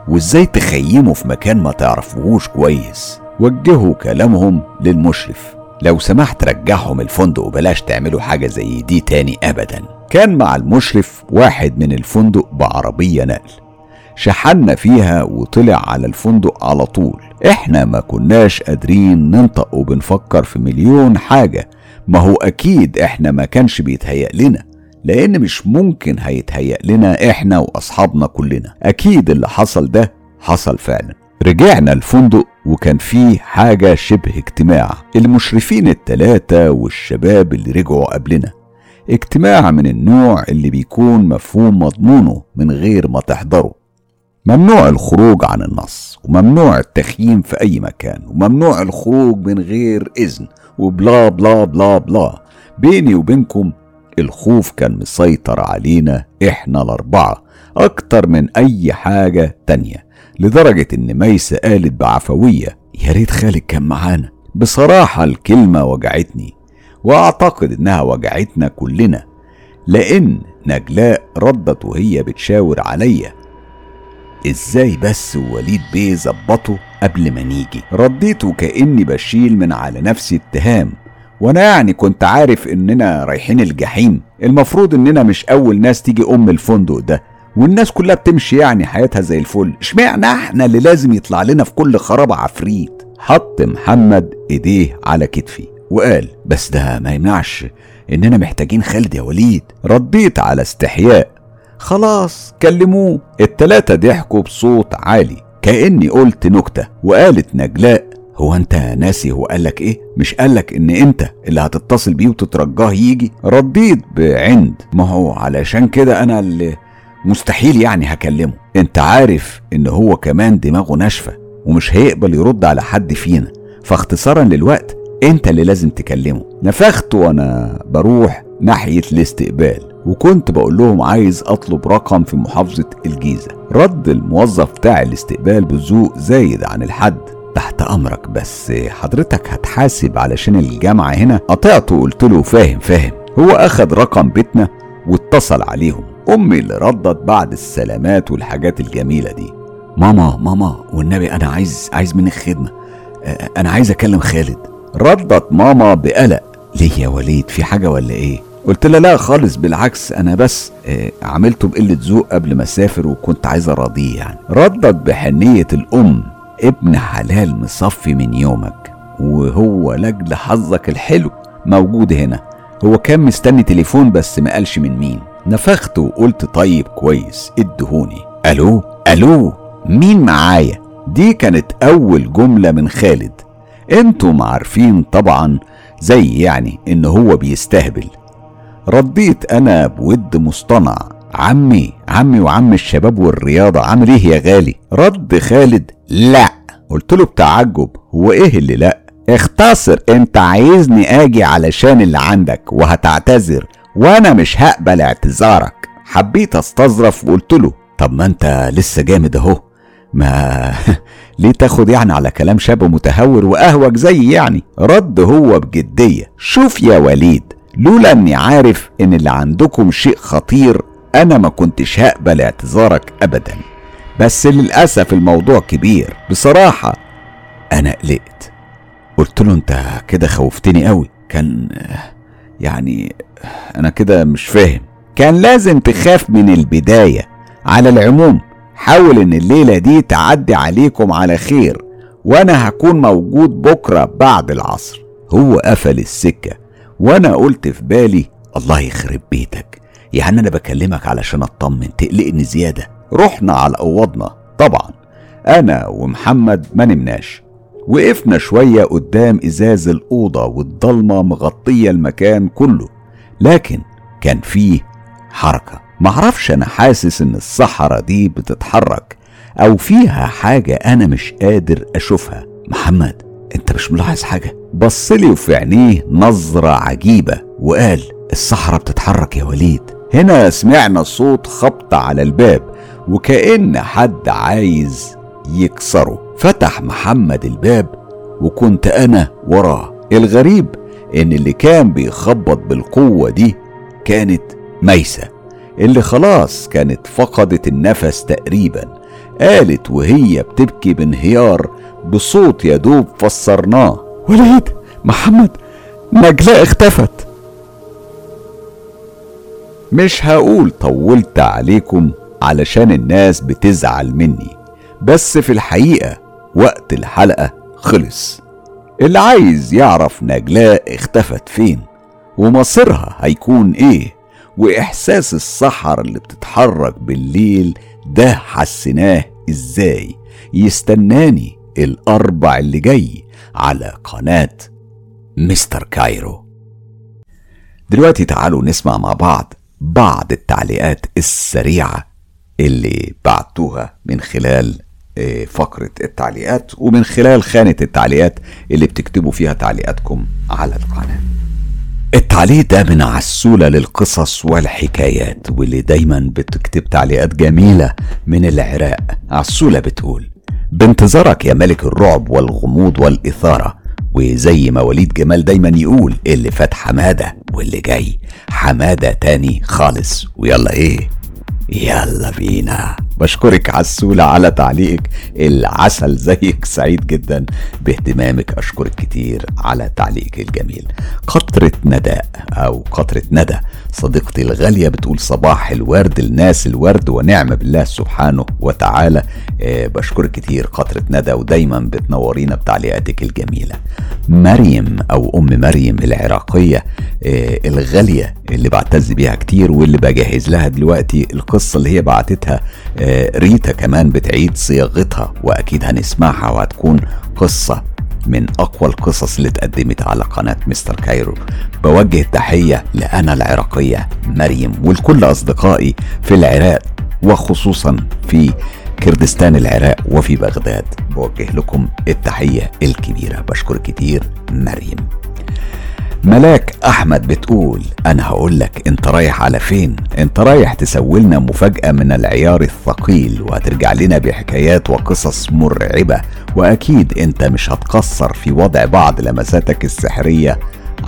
Speaker 1: وإزاي تخيموا في مكان ما تعرفوهوش كويس؟ وجهوا كلامهم للمشرف. لو سمحت رجعهم الفندق وبلاش تعملوا حاجة زي دي تاني أبدا. كان مع المشرف واحد من الفندق بعربية نقل. شحنا فيها وطلع على الفندق على طول. إحنا ما كناش قادرين ننطق وبنفكر في مليون حاجة. ما هو أكيد إحنا ما كانش بيتهيأ لنا لأن مش ممكن هيتهيأ لنا إحنا وأصحابنا كلنا. أكيد اللي حصل ده حصل فعلا. رجعنا الفندق وكان فيه حاجة شبه اجتماع. المشرفين التلاتة والشباب اللي رجعوا قبلنا. اجتماع من النوع اللي بيكون مفهوم مضمونه من غير ما تحضره. ممنوع الخروج عن النص وممنوع التخييم في أي مكان وممنوع الخروج من غير إذن وبلا بلا بلا بلا. بيني وبينكم الخوف كان مسيطر علينا إحنا الأربعة أكتر من أي حاجة تانية. لدرجة إن ميسة قالت بعفوية يا ريت خالد كان معانا. بصراحة الكلمة وجعتني وأعتقد إنها وجعتنا كلنا لأن نجلاء ردت وهي بتشاور عليا. إزاي بس وليد بيه ظبطه قبل ما نيجي؟ رديت وكأني بشيل من على نفسي اتهام وأنا يعني كنت عارف إننا رايحين الجحيم. المفروض إننا مش أول ناس تيجي أم الفندق ده. والناس كلها بتمشي يعني حياتها زي الفل. اشمعنى إحنا اللي لازم يطلع لنا في كل خرابة عفريت حط محمد ايديه على كتفي وقال بس ده ما يمنعش اننا محتاجين خالد يا وليد. رديت على استحياء. خلاص كلموه. التلاتة ضحكوا بصوت عالي. كأني قلت نكتة وقالت نجلاء هو انت ناسي هو قالك إيه؟ مش قالك ان انت اللي هتتصل بيه وتترجاه يجي؟ رديت بعند. ما هو علشان كده أنا اللي مستحيل يعني هكلمه. انت عارف ان هو كمان دماغه ناشفة ومش هيقبل يرد على حد فينا. فاختصارا للوقت انت اللي لازم تكلمه. نفخت وأنا بروح ناحية الاستقبال وكنت بقول لهم عايز اطلب رقم في محافظة الجيزة. رد الموظف بتاع الاستقبال بذوق زايد عن الحد. تحت أمرك بس حضرتك هتحاسب علشان الجامعة هنا؟ قطعته وقلت له فاهم فاهم. هو اخد رقم بيتنا واتصل عليهم. أمي اللي ردت بعد السلامات والحاجات الجميلة دي. ماما ماما والنبي أنا عايز عايز منك خدمة. أنا عايز أكلم خالد. ردت ماما بقلق. ليه يا وليد؟ في حاجة ولا إيه؟ قلت لها لا خالص بالعكس أنا بس عملته بقلة ذوق قبل ما أسافر وكنت عايز أراضيه يعني. ردت بحنية الأم ابن حلال مصفي من يومك وهو لأجل حظك الحلو موجود هنا. هو كان مستني تليفون بس ما قالش من مين. نفخت وقلت طيب كويس ادهوني. ألو؟ ألو؟ مين معايا؟ دي كانت أول جملة من خالد. أنتم عارفين طبعا زي يعني إن هو بيستهبل. رديت أنا بود مصطنع. عمي عمي وعم الشباب والرياضة عامل إيه يا غالي. رد خالد لا. قلت له بتعجب هو إيه اللي لا؟ اختصر انت عايزني آجي علشان اللي عندك وهتعتذر. وأنا مش هقبل اعتذارك. حبيت استظرف وقلت له طب ما انت لسه جامد اهو. ما ليه تاخد يعني على كلام شاب متهور وأهوج زي يعني؟ رد هو بجدية. شوف يا وليد لولا اني عارف ان اللي عندكم شيء خطير أنا ما كنتش هقبل اعتذارك ابدا. بس للأسف الموضوع كبير. بصراحة أنا قلقت. قلت له انت كده خوفتني قوي كان يعني أنا كده مش فاهم. كان لازم تخاف من البداية على العموم. حاول إن الليلة دي تعدي عليكم على خير وأنا هكون موجود بكرة بعد العصر. هو قفل السكة وأنا قلت في بالي الله يخرب بيتك. يعني أنا بكلمك علشان أطمن تقلقني زيادة. رحنا على أوضنا. طبعا أنا ومحمد ما نمناش. وقفنا شوية قدام إزاز الأوضة والضلمة مغطية المكان كله لكن كان فيه حركة. معرفش أنا حاسس إن الصحراء دي بتتحرك أو فيها حاجة أنا مش قادر أشوفها. محمد أنت مش ملاحظ حاجة؟ بصلي وفي عينيه نظرة عجيبة وقال الصحراء بتتحرك يا وليد. هنا سمعنا صوت خبط على الباب وكأن حد عايز يكسره. فتح محمد الباب وكنت أنا وراه. الغريب إن اللي كان بيخبط بالقوة دي كانت ميسة اللي خلاص كانت فقدت النفس تقريبا. قالت وهي بتبكي بانهيار بصوت يا دوب فسرناه. وليد محمد نجلاء اختفت. مش هقول طولت عليكم علشان الناس بتزعل مني بس في الحقيقة وقت الحلقة خلص. اللي عايز يعرف نجلاء اختفت فين ومصيرها هيكون إيه وإحساس السحر اللي بتتحرك بالليل ده حسناه إزاي؟ يستناني الأربع اللي جاي على قناة مستر كايرو. دلوقتي تعالوا نسمع مع بعض بعض التعليقات السريعة اللي بعتوها من خلال فقرة التعليقات ومن خلال خانة التعليقات اللي بتكتبوا فيها تعليقاتكم على القناة. التعليق ده من عسولة للقصص والحكايات واللي دايما بتكتب تعليقات جميلة من العراق. عسولة بتقول بانتظارك يا ملك الرعب والغموض والإثارة. وزي ما وليد جمال دايما يقول اللي فات حمادة واللي جاي حمادة تاني خالص. ويلا إيه؟ يلا بينا. بشكرك عسولة على تعليقك. العسل زيك سعيد جدا. باهتمامك أشكرك كتير على تعليقك الجميل. قطرة ندى أو قطرة ندى. صديقتي الغالية بتقول صباح الورد الناس الورد ونعم بالله سبحانه وتعالى. آه بشكرك كتير قطرة ندى ودايما بتنورينا بتعليقاتك الجميلة. مريم أو أم مريم العراقية آه الغالية اللي بعتز بيها كتير واللي بجهز لها دلوقتي القصة اللي هي بعتتها آه ريتا كمان بتعيد صياغتها وأكيد هنسمعها وهتكون قصة من أقوى القصص اللي اتقدمت على قناة مستر كايرو. بوجه التحية لأنا العراقية مريم ولكل أصدقائي في العراق وخصوصا في كردستان العراق وفي بغداد. بوجه لكم التحية الكبيرة. بشكر كتير مريم. ملاك أحمد بتقول أنا هقول لك أنت رايح على فين؟ أنت رايح تسوي لنا مفاجأة من العيار الثقيل وهترجع لنا بحكايات وقصص مرعبة وأكيد أنت مش هتقصر في وضع بعض لمساتك السحرية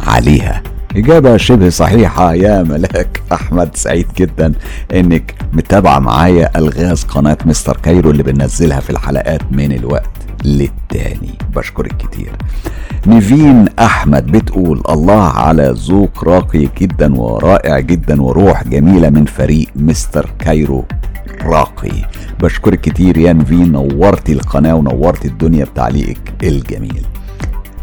Speaker 1: عليها. إجابة شبه صحيحة يا ملاك أحمد سعيد جدا إنك متابعة معايا ألغاز قناة مستر كايرو اللي بنزلها في الحلقات من الوقت. للتاني. بشكرك كتير. نيفين أحمد بتقول الله على ذوق راقي جدا ورائع جدا وروح جميلة من فريق مستر كايرو راقي. بشكرك كتير يا نيفين نورتي القناة ونورتي الدنيا بتعليقك الجميل.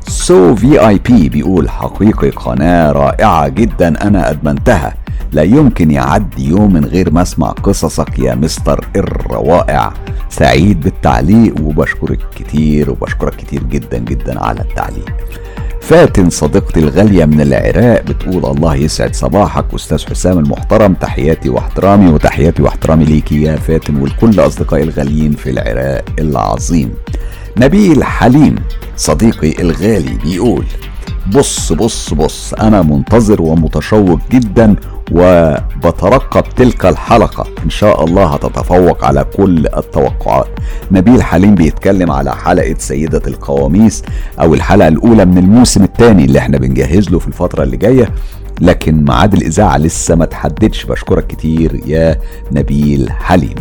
Speaker 1: سو VIP بيقول حقيقي قناة رائعة جدا أنا أدمنتها. لا يمكن يعدي يوم من غير ما اسمع قصصك يا مستر الروائع. سعيد بالتعليق وبشكرك كتير وبشكرك كتير جدا جدا على التعليق. فاتن صديقتي الغالية من العراق بتقول الله يسعد صباحك أستاذ حسام المحترم. تحياتي واحترامي وتحياتي واحترامي ليكي يا فاتن ولكل أصدقائي الغاليين في العراق العظيم. نبيل حليم صديقي الغالي بيقول بص بص بص أنا منتظر ومتشوق جدا وبترقب تلك الحلقة. إن شاء الله هتتفوق على كل التوقعات. نبيل حليم بيتكلم على حلقة سيدة القواميس أو الحلقة الأولى من الموسم الثاني اللي إحنا بنجهز له في الفترة اللي جاية. لكن ميعاد الإذاعة لسه ما تحددش. بشكرك كتير يا نبيل حليم.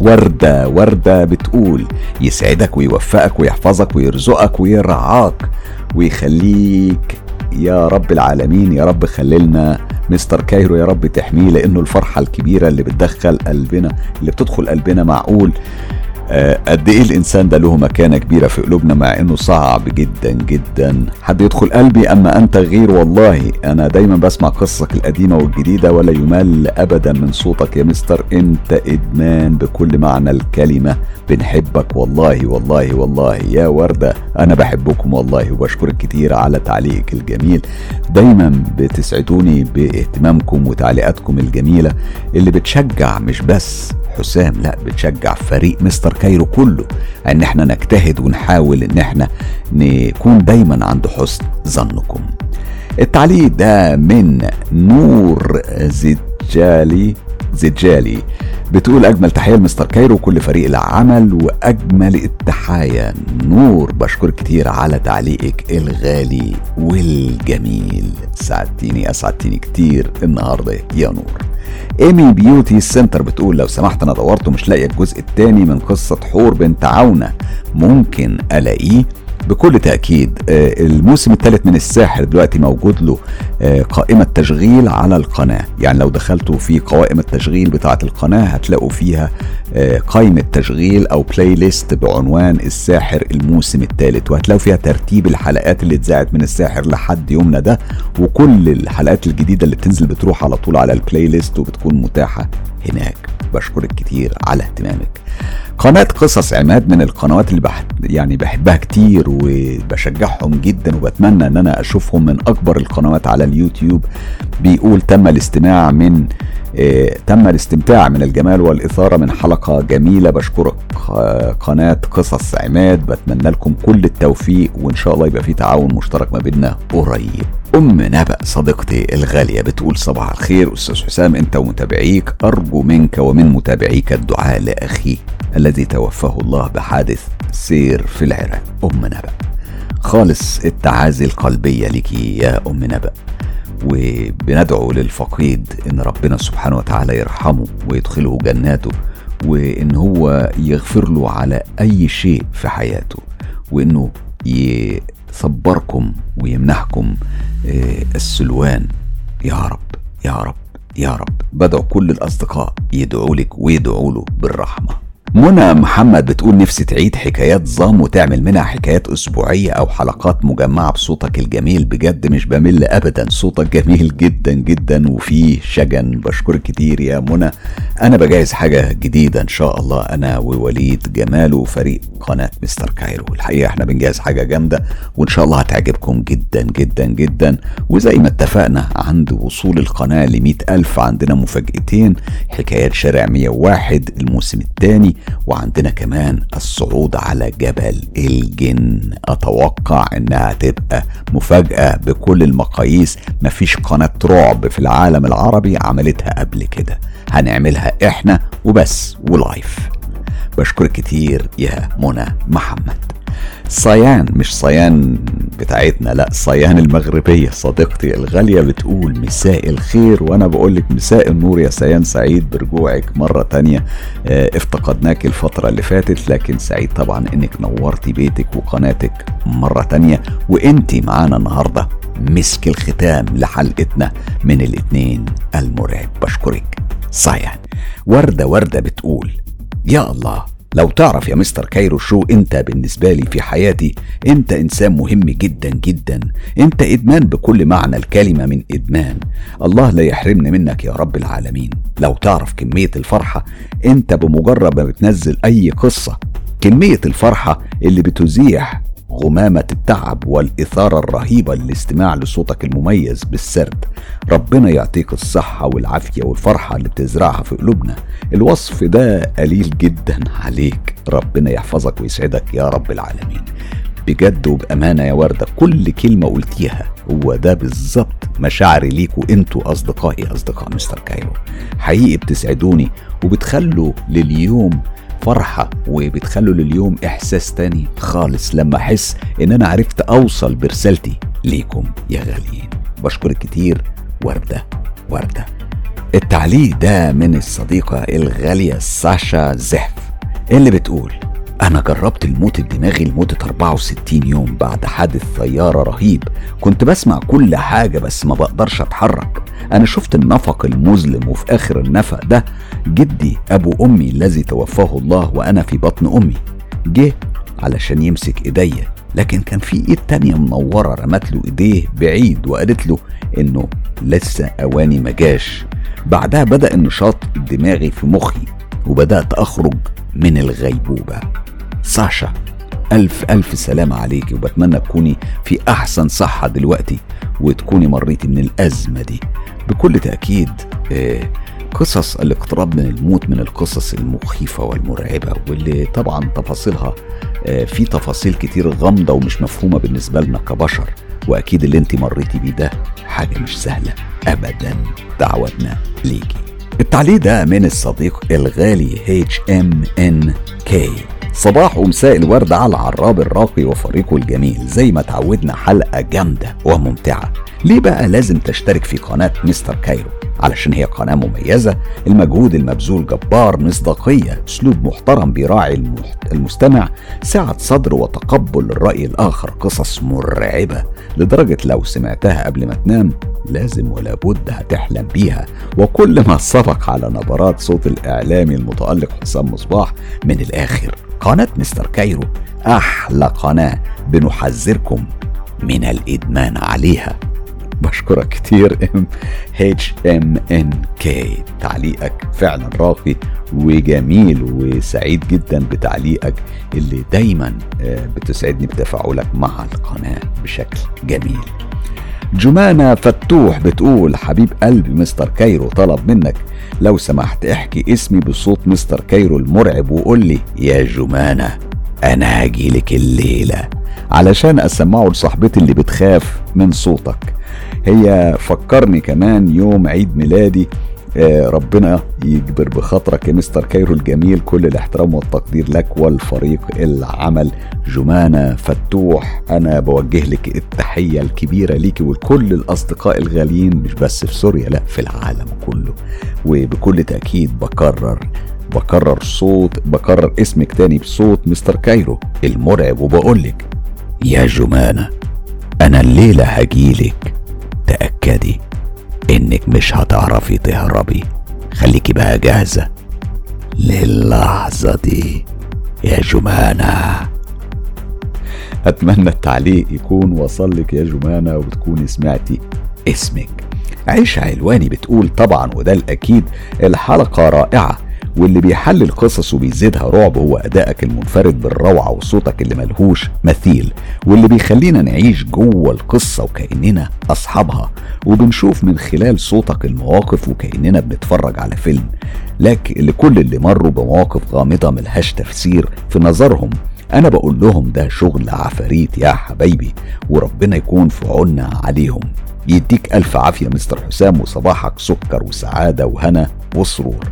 Speaker 1: وردة وردة بتقول يسعدك ويوفقك ويحفظك ويرزقك ويرعاك. ويخليك يا رب العالمين يا رب خللنا. مستر كايرو يا رب تحميه لأنه الفرحة الكبيرة اللي بتدخل قلبنا اللي بتدخل قلبنا معقول. قد إيه الإنسان ده له مكانة كبيرة في قلوبنا مع إنه صعب جدا جدا. حد يدخل قلبي اما أنت غير؟ والله أنا دايما بسمع قصصك القديمة والجديدة ولا يمل ابدا من صوتك يا مستر. أنت إدمان بكل معنى الكلمة. بنحبك والله والله والله. يا وردة أنا بحبكم والله وبشكرك كتير على تعليقك الجميل. دايما بتسعدوني باهتمامكم وتعليقاتكم الجميلة. اللي بتشجع مش بس حسام لا بتشجع فريق مستر كايرو كله إن إحنا نجتهد ونحاول إن إحنا نكون دايما عند حسن ظنكم. التعليق ده من نور زجالي. زجالي. بتقول أجمل تحية لمستر كايرو وكل فريق العمل وأجمل التحايا. نور بشكر كتير على تعليقك الغالي والجميل. سعدتيني اسعدتيني كتير النهارده. يا نور. ايمي beauty center بتقول لو سمحت أنا دورت ومش لاقي الجزء الثاني من قصة حور بنت عونة. ممكن ألاقيه؟ بكل تأكيد آه، الموسم الثالث من الساحر دلوقتي موجود له آه، قائمة تشغيل على القناة. يعني لو دخلتوا في قوائم التشغيل بتاعة القناة هتلاقوا فيها آه، قائمة تشغيل أو playlist بعنوان الساحر الموسم الثالث. وهتلاقوا فيها ترتيب الحلقات اللي اتذاعت من الساحر لحد يومنا ده وكل الحلقات الجديدة اللي بتنزل بتروح على طول على ال playlist وبتكون متاحة. هناك. بشكرك كتير على اهتمامك. قناة قصص عماد من القنوات اللي بح يعني بحبها كتير وبشجعهم جدا وبتمنى إن أنا أشوفهم من أكبر القنوات على اليوتيوب. بيقول تم الاستماع من آه تم الاستمتاع من الجمال والإثارة من حلقة جميلة. بشكرك. قناة قصص عماد. بتمنى لكم كل التوفيق وإن شاء الله يبقى في تعاون مشترك ما بيننا قريب. أم نبأ صديقتي الغالية بتقول صباح الخير أستاذ حسام أنت ومتابعيك أرجو منك ومن متابعيك الدعاء لأخيه الذي توفاه الله بحادث سير في العراق. أم نبأ. خالص التعازي القلبية لك يا أم نبأ. وبندعو للفقيد إن ربنا سبحانه وتعالى يرحمه ويدخله جناته وإن هو يغفر له على أي شيء في حياته وإنه يصبركم ويمنحكم آه، السلوان. يا رب يا رب يا رب. بدعو كل الأصدقاء يدعوا لك ويدعوا له بالرحمة. منى محمد بتقول نفسي تعيد حكايات ظام وتعمل منها حكايات أسبوعية أو حلقات مجمعة بصوتك الجميل. بجد مش بمل أبدا. صوتك جميل جدا جدا وفيه شجن. بشكرك كتير يا منى. أنا بجهز حاجة جديدة إن شاء الله. أنا ووليد جمال وفريق قناة مستر كايرو. الحقيقة إحنا بنجهز حاجة جامدة وإن شاء الله هتعجبكم جدا جدا جدا. وزي ما اتفقنا عند وصول القناة ل ألف عندنا مفاجأتين. حكايات شارع 101 الموسم الثاني. وعندنا كمان الصعود على جبل الجن. أتوقع إنها تبقى مفاجأة بكل المقاييس. مفيش قناة رعب في العالم العربي عملتها قبل كده. هنعملها إحنا وبس ولايف. بشكرك كتير يا منى محمد. صيان مش صيان بتاعتنا لا صيان المغربية. صديقتي الغالية بتقول مساء الخير وأنا بقول لك مساء النور يا سيان سعيد برجوعك مرة تانية. آه افتقدناك الفترة اللي فاتت لكن سعيد طبعا إنك نورتي بيتك وقناتك مرة تانية. وانتي معانا النهاردة مسك الختام لحلقتنا من الاتنين المرعب. بشكرك. صيان. وردة وردة بتقول يا الله لو تعرف يا مستر كايرو شو انت بالنسبة لي في حياتي انت انسان مهم جدا جدا. انت إدمان بكل معنى الكلمة من إدمان. الله لا يحرمنا منك يا رب العالمين. لو تعرف كمية الفرحة انت بمجرد ما بتنزل أي قصة كمية الفرحة اللي بتزيح غمامة التعب والإثارة الرهيبة للاستماع لصوتك المميز بالسرد. ربنا يعطيك الصحة والعافية والفرحة اللي بتزرعها في قلوبنا. الوصف ده قليل جدا عليك. ربنا يحفظك ويسعدك يا رب العالمين. بجد وبأمانة يا وردة كل كلمة قلتيها هو ده بالظبط مشاعري ليكوا أنتوا أصدقائي أصدقاء مستر كايرو. حقيقي بتسعدوني وبتخلوا لليوم فرحة وبتخلوا لليوم إحساس تاني خالص لما أحس إن أنا عرفت أوصل برسالتي ليكم يا غاليين. بشكرك كتير. وردة وردة. التعليق ده من الصديقة الغالية ساشا زحف اللي بتقول أنا جربت الموت الدماغي لمدة 64 يوم بعد حادث طيارة رهيب. كنت بسمع كل حاجة بس ما بقدرش أتحرك. أنا شفت النفق المظلم وفي آخر النفق ده جدي أبو أمي الذي توفاه الله وأنا في بطن أمي. جه علشان يمسك إيديا. لكن كان في إيد تانية منورة رمت له إيديه بعيد وقالت له إنه لسه أواني مجاش بعدها بدأ النشاط الدماغي في مخي. وبدأت أخرج من الغيبوبة. ساشا ألف ألف سلام عليكي وبتمنى تكوني في أحسن صحة دلوقتي وتكوني مريتي من الأزمة دي. بكل تأكيد آه قصص الاقتراب من الموت من القصص المخيفة والمرعبة واللي طبعا تفاصيلها آه في تفاصيل كتير غامضة ومش مفهومة بالنسبة لنا كبشر وأكيد اللي انت مريتي بيه ده حاجة مش سهلة. أبدا دعوتنا ليكي. التعليق ده من الصديق الغالي اتش ام ان كي صباح ومساء الورد على العراب الراقي وفريقه الجميل. زي ما تعودنا حلقة جامدة وممتعة. ليه بقى لازم تشترك في قناة مستر كايرو؟ علشان هي قناة مميزة المجهود المبذول جبار مصداقية أسلوب محترم بيراعي المستمع سعة صدر وتقبل الرأي الآخر قصص مرعبة. لدرجة لو سمعتها قبل ما تنام لازم ولا بد هتحلم بيها. وكل ما سبق على نبرات صوت الإعلامي المتألق حسام مصباح من الآخر. قناة مستر كايرو أحلى قناة بنحذركم من الإدمان عليها. بشكرك كتير ام اتش ام ان كي تعليقك فعلا راقي وجميل وسعيد جدا بتعليقك اللي دايما آه، بتسعدني بتفاعلك مع القناة بشكل جميل. جمانة فتوح بتقول حبيب قلبي مستر كايرو طلب منك لو سمحت احكي اسمي بصوت مستر كايرو المرعب وقول لي يا جمانة أنا هجيلك الليلة. علشان أسمعه لصاحبتي اللي بتخاف من صوتك. هي فكرني كمان يوم عيد ميلادي ربنا يجبر بخاطرك يا مستر كايرو الجميل كل الاحترام والتقدير لك والفريق العمل. جمانة فتوح أنا بوجه لك التحية الكبيرة ليكي ولكل الأصدقاء الغاليين مش بس في سوريا لا في العالم كله. وبكل تأكيد بكرر بكرر صوت بكرر اسمك تاني بصوت مستر كايرو المرعب. وبقولك يا جمانة أنا الليلة هجيلك تأكدي. إنك مش هتعرفي تهربي. خليكي بقى جاهزة. للحظة دي يا جمانة. أتمنى التعليق يكون وصل لك يا جمانة وتكوني سمعتي اسمك. عيشة علواني بتقول طبعا وده الأكيد. الحلقة رائعة. واللي بيحلل قصص وبيزيدها رعب هو أدائك المنفرد بالروعة وصوتك اللي ملهوش مثيل واللي بيخلينا نعيش جوه القصة وكأننا أصحابها وبنشوف من خلال صوتك المواقف وكأننا بنتفرج على فيلم. لكن لكل اللي مروا بمواقف غامضة ملهاش تفسير في نظرهم أنا بقول لهم ده شغل عفاريت يا حبايبي وربنا يكون في عوننا عليهم. يديك ألف عافية مستر حسام وصباحك سكر وسعادة وهنا وسرور.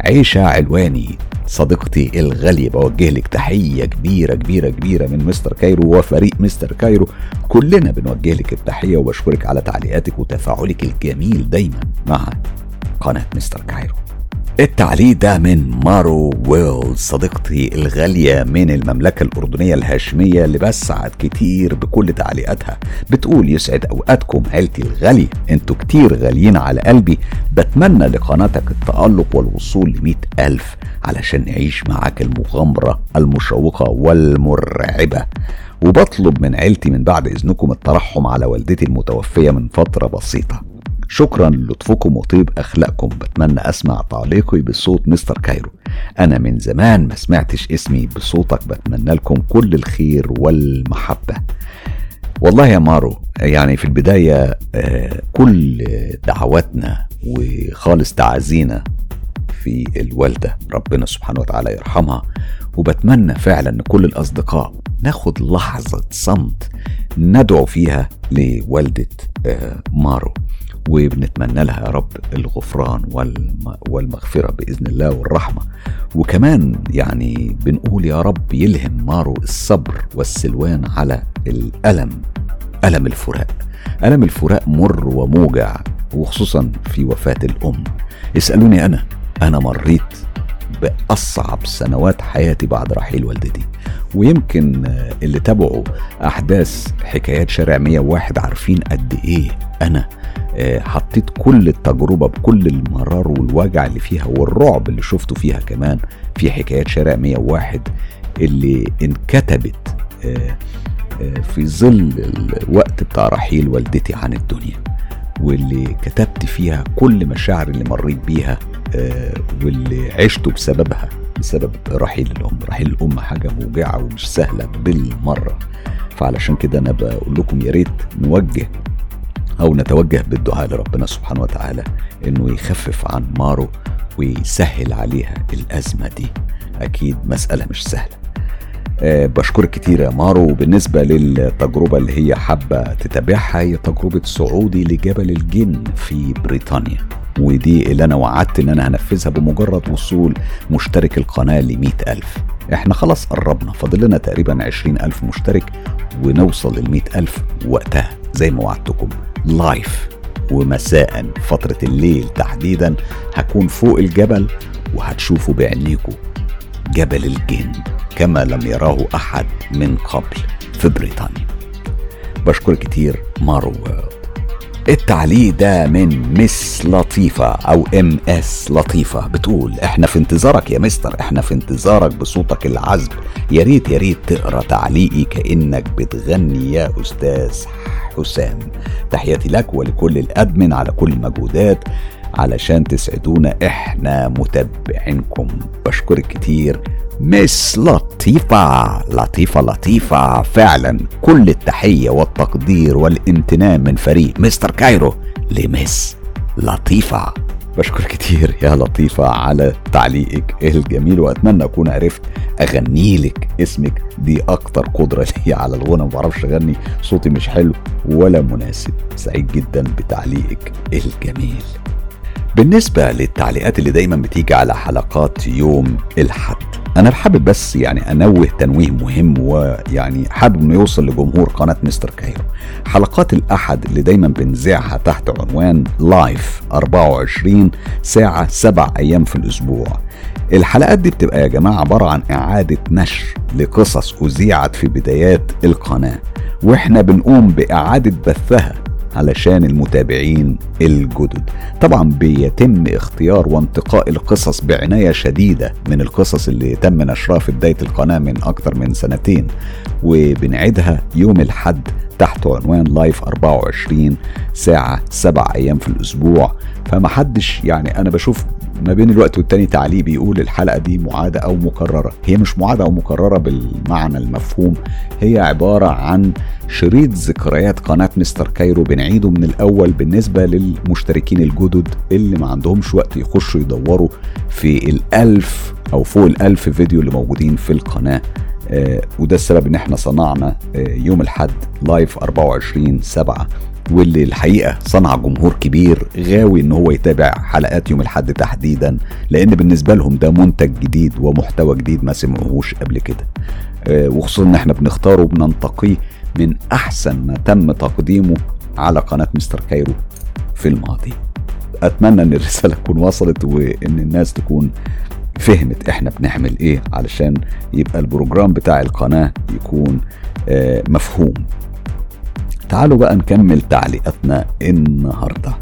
Speaker 1: عيشة علواني صديقتي الغالية بوجه لك تحية كبيرة كبيرة كبيرة من مستر كايرو وفريق مستر كايرو. كلنا بنوجه لك التحية وبشكرك على تعليقاتك وتفاعلك الجميل دايما مع قناة مستر كايرو. التعليق ده من مارو ويل صديقتي الغالية من المملكة الأردنية الهاشمية اللي بسعد كتير بكل تعليقاتها. بتقول يسعد أوقاتكم عيلتي الغالية أنتوا كتير غاليين على قلبي. بتمنى لقناتك التألق والوصول لمئة ألف علشان نعيش معاك المغامرة المشوقة والمرعبة. وبطلب من عيلتي من بعد إذنكم الترحم على والدتي المتوفية من فترة بسيطة. شكرا للطفكم وطيب أخلاقكم. بتمنى أسمع تعليقي بصوت مستر كايرو. أنا من زمان ما سمعتش اسمي بصوتك. بتمنى لكم كل الخير والمحبة. والله يا مارو يعني في البداية آه، كل دعواتنا وخالص تعازينا في الوالدة ربنا سبحانه وتعالى يرحمها. وبتمنى فعلا إن كل الأصدقاء ناخد لحظة صمت ندعو فيها لوالدة آه، مارو. وبنتمنى لها يا رب الغفران والمغفرة بإذن الله والرحمة. وكمان يعني بنقول يا رب يلهم مارو الصبر والسلوان على الألم ألم الفراق. ألم الفراق مر وموجع وخصوصا في وفاة الأم. اسألوني أنا أنا مريت بأصعب سنوات حياتي بعد رحيل والدتي. ويمكن اللي تابعوا أحداث حكايات شارع 101 عارفين قد إيه أنا آه، حطيت كل التجربة بكل المرار والوجع اللي فيها والرعب اللي شفته فيها كمان في حكايات شارع 101 اللي انكتبت آه، آه، في ظل الوقت بتاع رحيل والدتي عن الدنيا. واللي كتبت فيها كل مشاعر اللي مريت بيها واللي عشته بسببها بسبب رحيل الأم. رحيل الأم حاجة موجعة ومش سهلة بالمرة. فعلشان كده أنا بقول لكم يا ريت نوجه أو نتوجه بالدعاء لربنا سبحانه وتعالى إنه يخفف عن مارو ويسهل عليها الأزمة دي. أكيد مسألة مش سهلة. أه بشكرك كتير يا مارو. وبالنسبة للتجربة اللي هي حابة تتابعها هي تجربة صعودي لجبل الجن في بريطانيا. ودي اللي أنا وعدت إن أنا هنفذها بمجرد وصول مشترك القناة ل ألف. إحنا خلاص قربنا. فاضل لنا تقريبا عشرين ألف مشترك ونوصل لل ألف وقتها. زي ما وعدتكم لايف ومساء فترة الليل تحديدا هكون فوق الجبل وهتشوفوا بعينيكم جبل الجن كما لم يراه أحد من قبل في بريطانيا. بشكر كتير مارو التعليق ده من Miss لطيفة أو MS لطيفة. بتقول إحنا في انتظارك يا مستر إحنا في انتظارك بصوتك العذب. يا ريت يا ريت تقرأ تعليقي كأنك بتغني يا أستاذ حسام. تحياتي لك ولكل ال admin على كل المجهودات علشان تسعدونا إحنا متابعينكم. بشكرك كتير. Miss لطيفة لطيفة لطيفة. فعلا كل التحية والتقدير والامتنان من فريق Mister Cairo لمس لطيفة. بشكر كتير يا لطيفة على تعليقك الجميل وأتمنى أكون عرفت أغني لك اسمك. دي أكتر قدرة لي على الغنى. ما بعرفش أغني صوتي مش حلو ولا مناسب. سعيد جدا بتعليقك الجميل. بالنسبة للتعليقات اللي دايما بتيجي على حلقات يوم الحد أنا حابب بس يعني أنوه تنويه مهم ويعني حابب إنه يوصل لجمهور قناة مستر كايرو حلقات الأحد اللي دايما بنذاعها تحت عنوان لايف 24 ساعة سبع أيام في الأسبوع. الحلقات دي بتبقى يا جماعة عبارة عن إعادة نشر لقصص أذيعت في بدايات القناة وإحنا بنقوم بإعادة بثها علشان المتابعين الجدد. طبعا بيتم اختيار وانتقاء القصص بعناية شديدة من القصص اللي تم نشرها في بداية القناة من أكثر من سنتين وبنعيدها يوم الحد تحت عنوان live 24 ساعة سبع أيام في الأسبوع. فمحدش يعني أنا بشوف ما بين الوقت والتاني تعليق بيقول الحلقة دي معادة أو مكررة. هي مش معادة أو مكررة بالمعنى المفهوم هي عبارة عن شريط ذكريات قناة Mister Cairo بنعيده من الأول بالنسبة للمشتركين الجدد اللي ما عندهمش وقت يخشوا يدوروا في الألف أو فوق الألف فيديو اللي موجودين في القناة. وده السبب إن إحنا صنعنا آه يوم الحد live 24 7 واللي الحقيقة صنع جمهور كبير غاوي إن هو يتابع حلقات يوم الحد تحديدا لأن بالنسبة لهم ده منتج جديد ومحتوى جديد ما سمعوهوش قبل كده. آه وخصوصا إن إحنا بنختاره وبننتقيه من أحسن ما تم تقديمه على قناة Mister Cairo في الماضي. أتمنى إن الرسالة تكون وصلت وإن الناس تكون فهمت إحنا بنعمل إيه علشان يبقى البروجرام بتاع القناة يكون آه مفهوم. تعالوا بقى نكمل تعليقاتنا النهارده.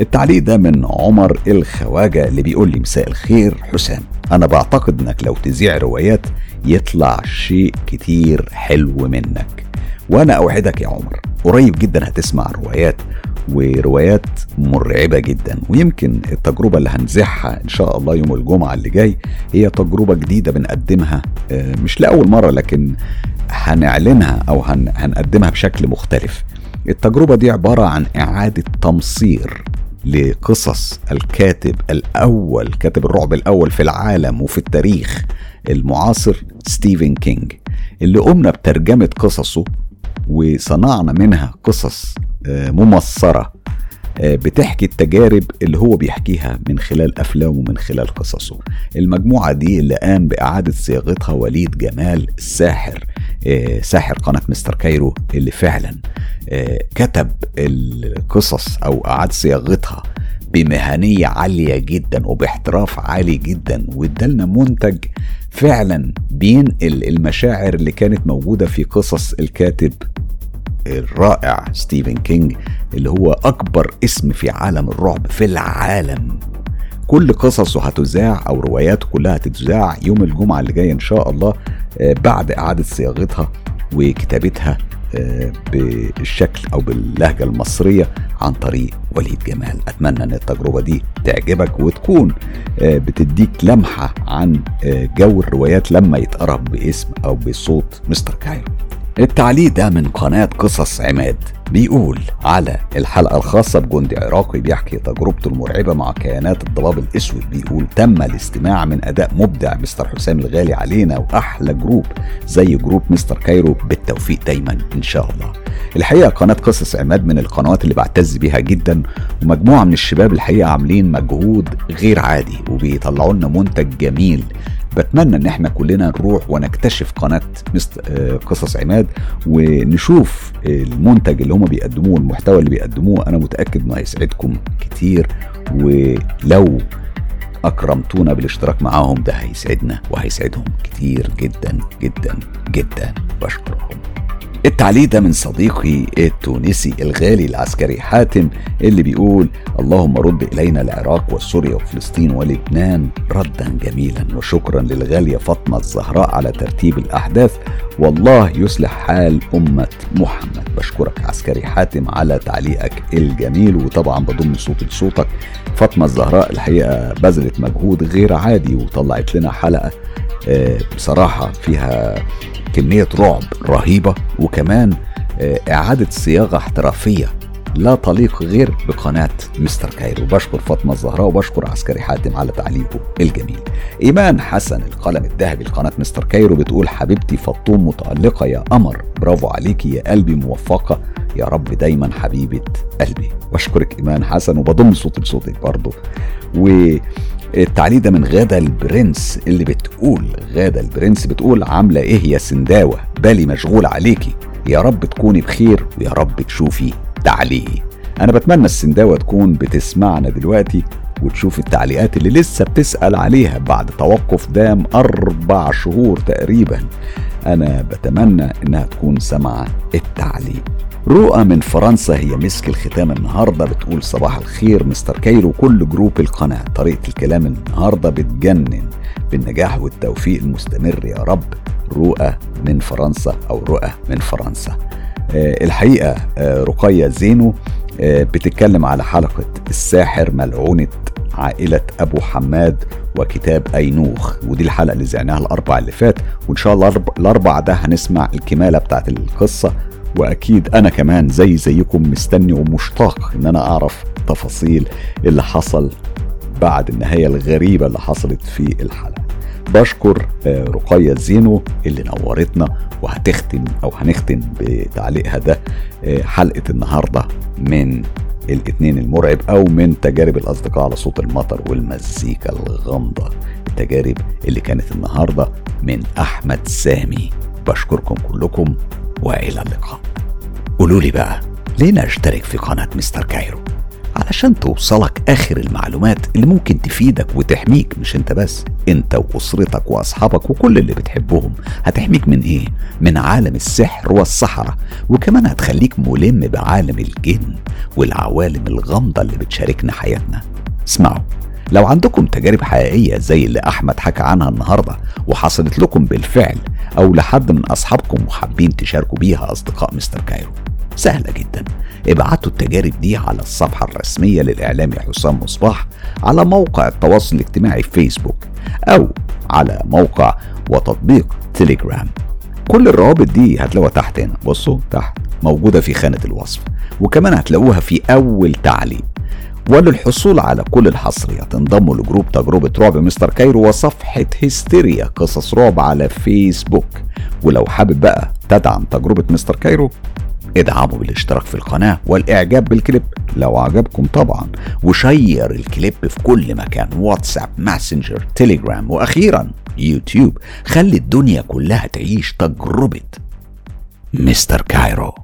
Speaker 1: التعليق ده من عمر الخواجة اللي بيقول لي مساء الخير حسام. أنا بعتقد إنك لو تذيع روايات يطلع شيء كتير حلو منك. وأنا أوعدك يا عمر قريب جدا هتسمع روايات وروايات مرعبة جدا. ويمكن التجربة اللي هنذيعها إن شاء الله يوم الجمعة اللي جاي هي تجربة جديدة بنقدمها مش لأول مرة لكن هنعلنها أو هنقدمها بشكل مختلف. التجربة دي عبارة عن إعادة تمصير لقصص الكاتب الأول كاتب الرعب الأول في العالم وفي التاريخ المعاصر ستيفن كينج اللي قمنا بترجمة قصصه وصنعنا منها قصص ممصرة بتحكي التجارب اللي هو بيحكيها من خلال أفلامه ومن خلال قصصه. المجموعة دي اللي قام بإعادة صياغتها وليد جمال الساحر ساحر قناة مستر كايرو اللي فعلا كتب القصص أو أعاد صياغتها بمهنية عالية جدا وباحتراف عالي جدا وادالنا منتج فعلا بينقل المشاعر اللي كانت موجودة في قصص الكاتب الرائع ستيفن كينج اللي هو أكبر اسم في عالم الرعب في العالم. كل قصصه هتذاع أو رواياته كلها هتتذاع يوم الجمعة اللي جاية إن شاء الله بعد إعادة صياغتها وكتابتها بالشكل أو باللهجة المصرية عن طريق وليد جمال. أتمنى إن التجربة دي تعجبك وتكون بتديك لمحة عن جو الروايات لما يتقرى باسم أو بصوت Mister Cairo. التعليق ده من قناة قصص عماد. بيقول على الحلقة الخاصة بجندي عراقي بيحكي تجربته المرعبة مع كيانات الضباب الأسود. بيقول تم الاستماع من أداء مبدع مستر حسام الغالي علينا وأحلى group زي group Mister Cairo. بالتوفيق دايما إن شاء الله. الحقيقة قناة قصص عماد من القنوات اللي بعتز بيها جدا ومجموعة من الشباب الحقيقة عاملين مجهود غير عادي وبيطلعوا لنا منتج جميل. بتمنى إن إحنا كلنا نروح ونكتشف قناة آه، قصص عماد ونشوف المنتج اللي هم بيقدموه والمحتوى اللي بيقدموه. أنا متأكد إنه هيسعدكم كتير ولو أكرمتونا بالاشتراك معاهم ده هيسعدنا وهيسعدهم كتير جدا جدا جدا. بشكركم. التعليق ده من صديقي التونسي الغالي العسكري حاتم اللي بيقول اللهم رد إلينا العراق وسوريا وفلسطين ولبنان ردا جميلا وشكرا للغالية فاطمة الزهراء على ترتيب الأحداث. والله يصلح حال أمة محمد. بشكرك عسكري حاتم على تعليقك الجميل وطبعا بضم صوتي لصوتك. فاطمة الزهراء الحقيقة بذلت مجهود غير عادي وطلعت لنا حلقة بصراحة فيها كمية رعب رهيبة وكمان آه، إعادة صياغة احترافية. لا تليق غير بقناة Mister Cairo. بشكر فاطمة الزهراء وبشكر عسكري حاتم على تعليقه الجميل. إيمان حسن القلم الذهبي لقناة Mister Cairo بتقول حبيبتي فطوم متألقة يا قمر. برافو عليكي يا قلبي موفقة. يا رب دايما حبيبة قلبي. بشكرك إيمان حسن وبضم صوتي لصوتك برضه و التعليق ده من غادة البرنس اللي بتقول غادة البرنس بتقول عاملة إيه يا سنداوة؟ بالي مشغول عليكي. يا رب تكوني بخير ويا رب تشوفي تعليقي أنا بتمنى السنداوة تكون بتسمعنا دلوقتي وتشوف التعليقات اللي لسه بتسأل عليها بعد توقف دام أربع شهور تقريبا. أنا بتمنى إنها تكون سمعت التعليق. رؤى من فرنسا هي مسك الختام النهارده بتقول صباح الخير Mister Cairo كل group القناة. طريقة الكلام النهارده بتجنن. بالنجاح والتوفيق المستمر يا رب رؤى من فرنسا أو رؤى من فرنسا. الحقيقة آه رقية زينو آه بتتكلم على حلقة الساحر ملعونة عائلة أبو حماد وكتاب أينوخ. ودي الحلقة اللي زعناها الأربع اللي فات. وإن شاء الله الأربع ده هنسمع الكمالة بتاعت القصة. وأكيد أنا كمان زي زيكم مستني ومشتاق إن أنا أعرف تفاصيل اللي حصل بعد النهاية الغريبة اللي حصلت في الحلقة. بشكر آه، رقية زينو اللي نورتنا وهتختم أو هنختم بتعليقها ده آه، حلقة النهاردة من الاثنين المرعب أو من تجارب الأصدقاء على صوت المطر والمزيكا الغامضة. التجارب اللي كانت النهاردة من أحمد سامي. بشكركم كلكم وإلى اللقاء. قولوا لي بقى ليه نشترك في قناة مستر كايرو؟ علشان توصلك آخر المعلومات اللي ممكن تفيدك وتحميك مش انت بس انت وأسرتك وأصحابك وكل اللي بتحبهم. هتحميك من إيه؟ من عالم السحر والسحرة وكمان هتخليك ملم بعالم الجن والعوالم الغامضة اللي بتشاركنا حياتنا. اسمعوا لو عندكم تجارب حقيقية زي اللي أحمد حكى عنها النهاردة وحصلت لكم بالفعل أو لحد من أصحابكم وحابين تشاركوا بيها أصدقاء Mister Cairo. سهلة جدا. ابعتوا التجارب دي على الصفحة الرسمية للإعلامي حسام مصباح على موقع التواصل الاجتماعي فيسبوك أو على موقع وتطبيق تليجرام. كل الروابط دي هتلاقوها تحت هنا. بصوا تحت موجودة في خانة الوصف. وكمان هتلاقوها في أول تعليق. وللحصول على كل الحصريات انضموا ل group تجربة رعب Mister Cairo وصفحة هستيريا قصص رعب على فيسبوك. ولو حابب بقى تدعم تجربة Mister Cairo ادعموا بالاشتراك في القناة والإعجاب بالكليب لو عجبكم طبعا. و share الكليب في كل مكان. واتساب ماسنجر تليجرام وأخيرا يوتيوب. خلي الدنيا كلها تعيش تجربة Mister Cairo.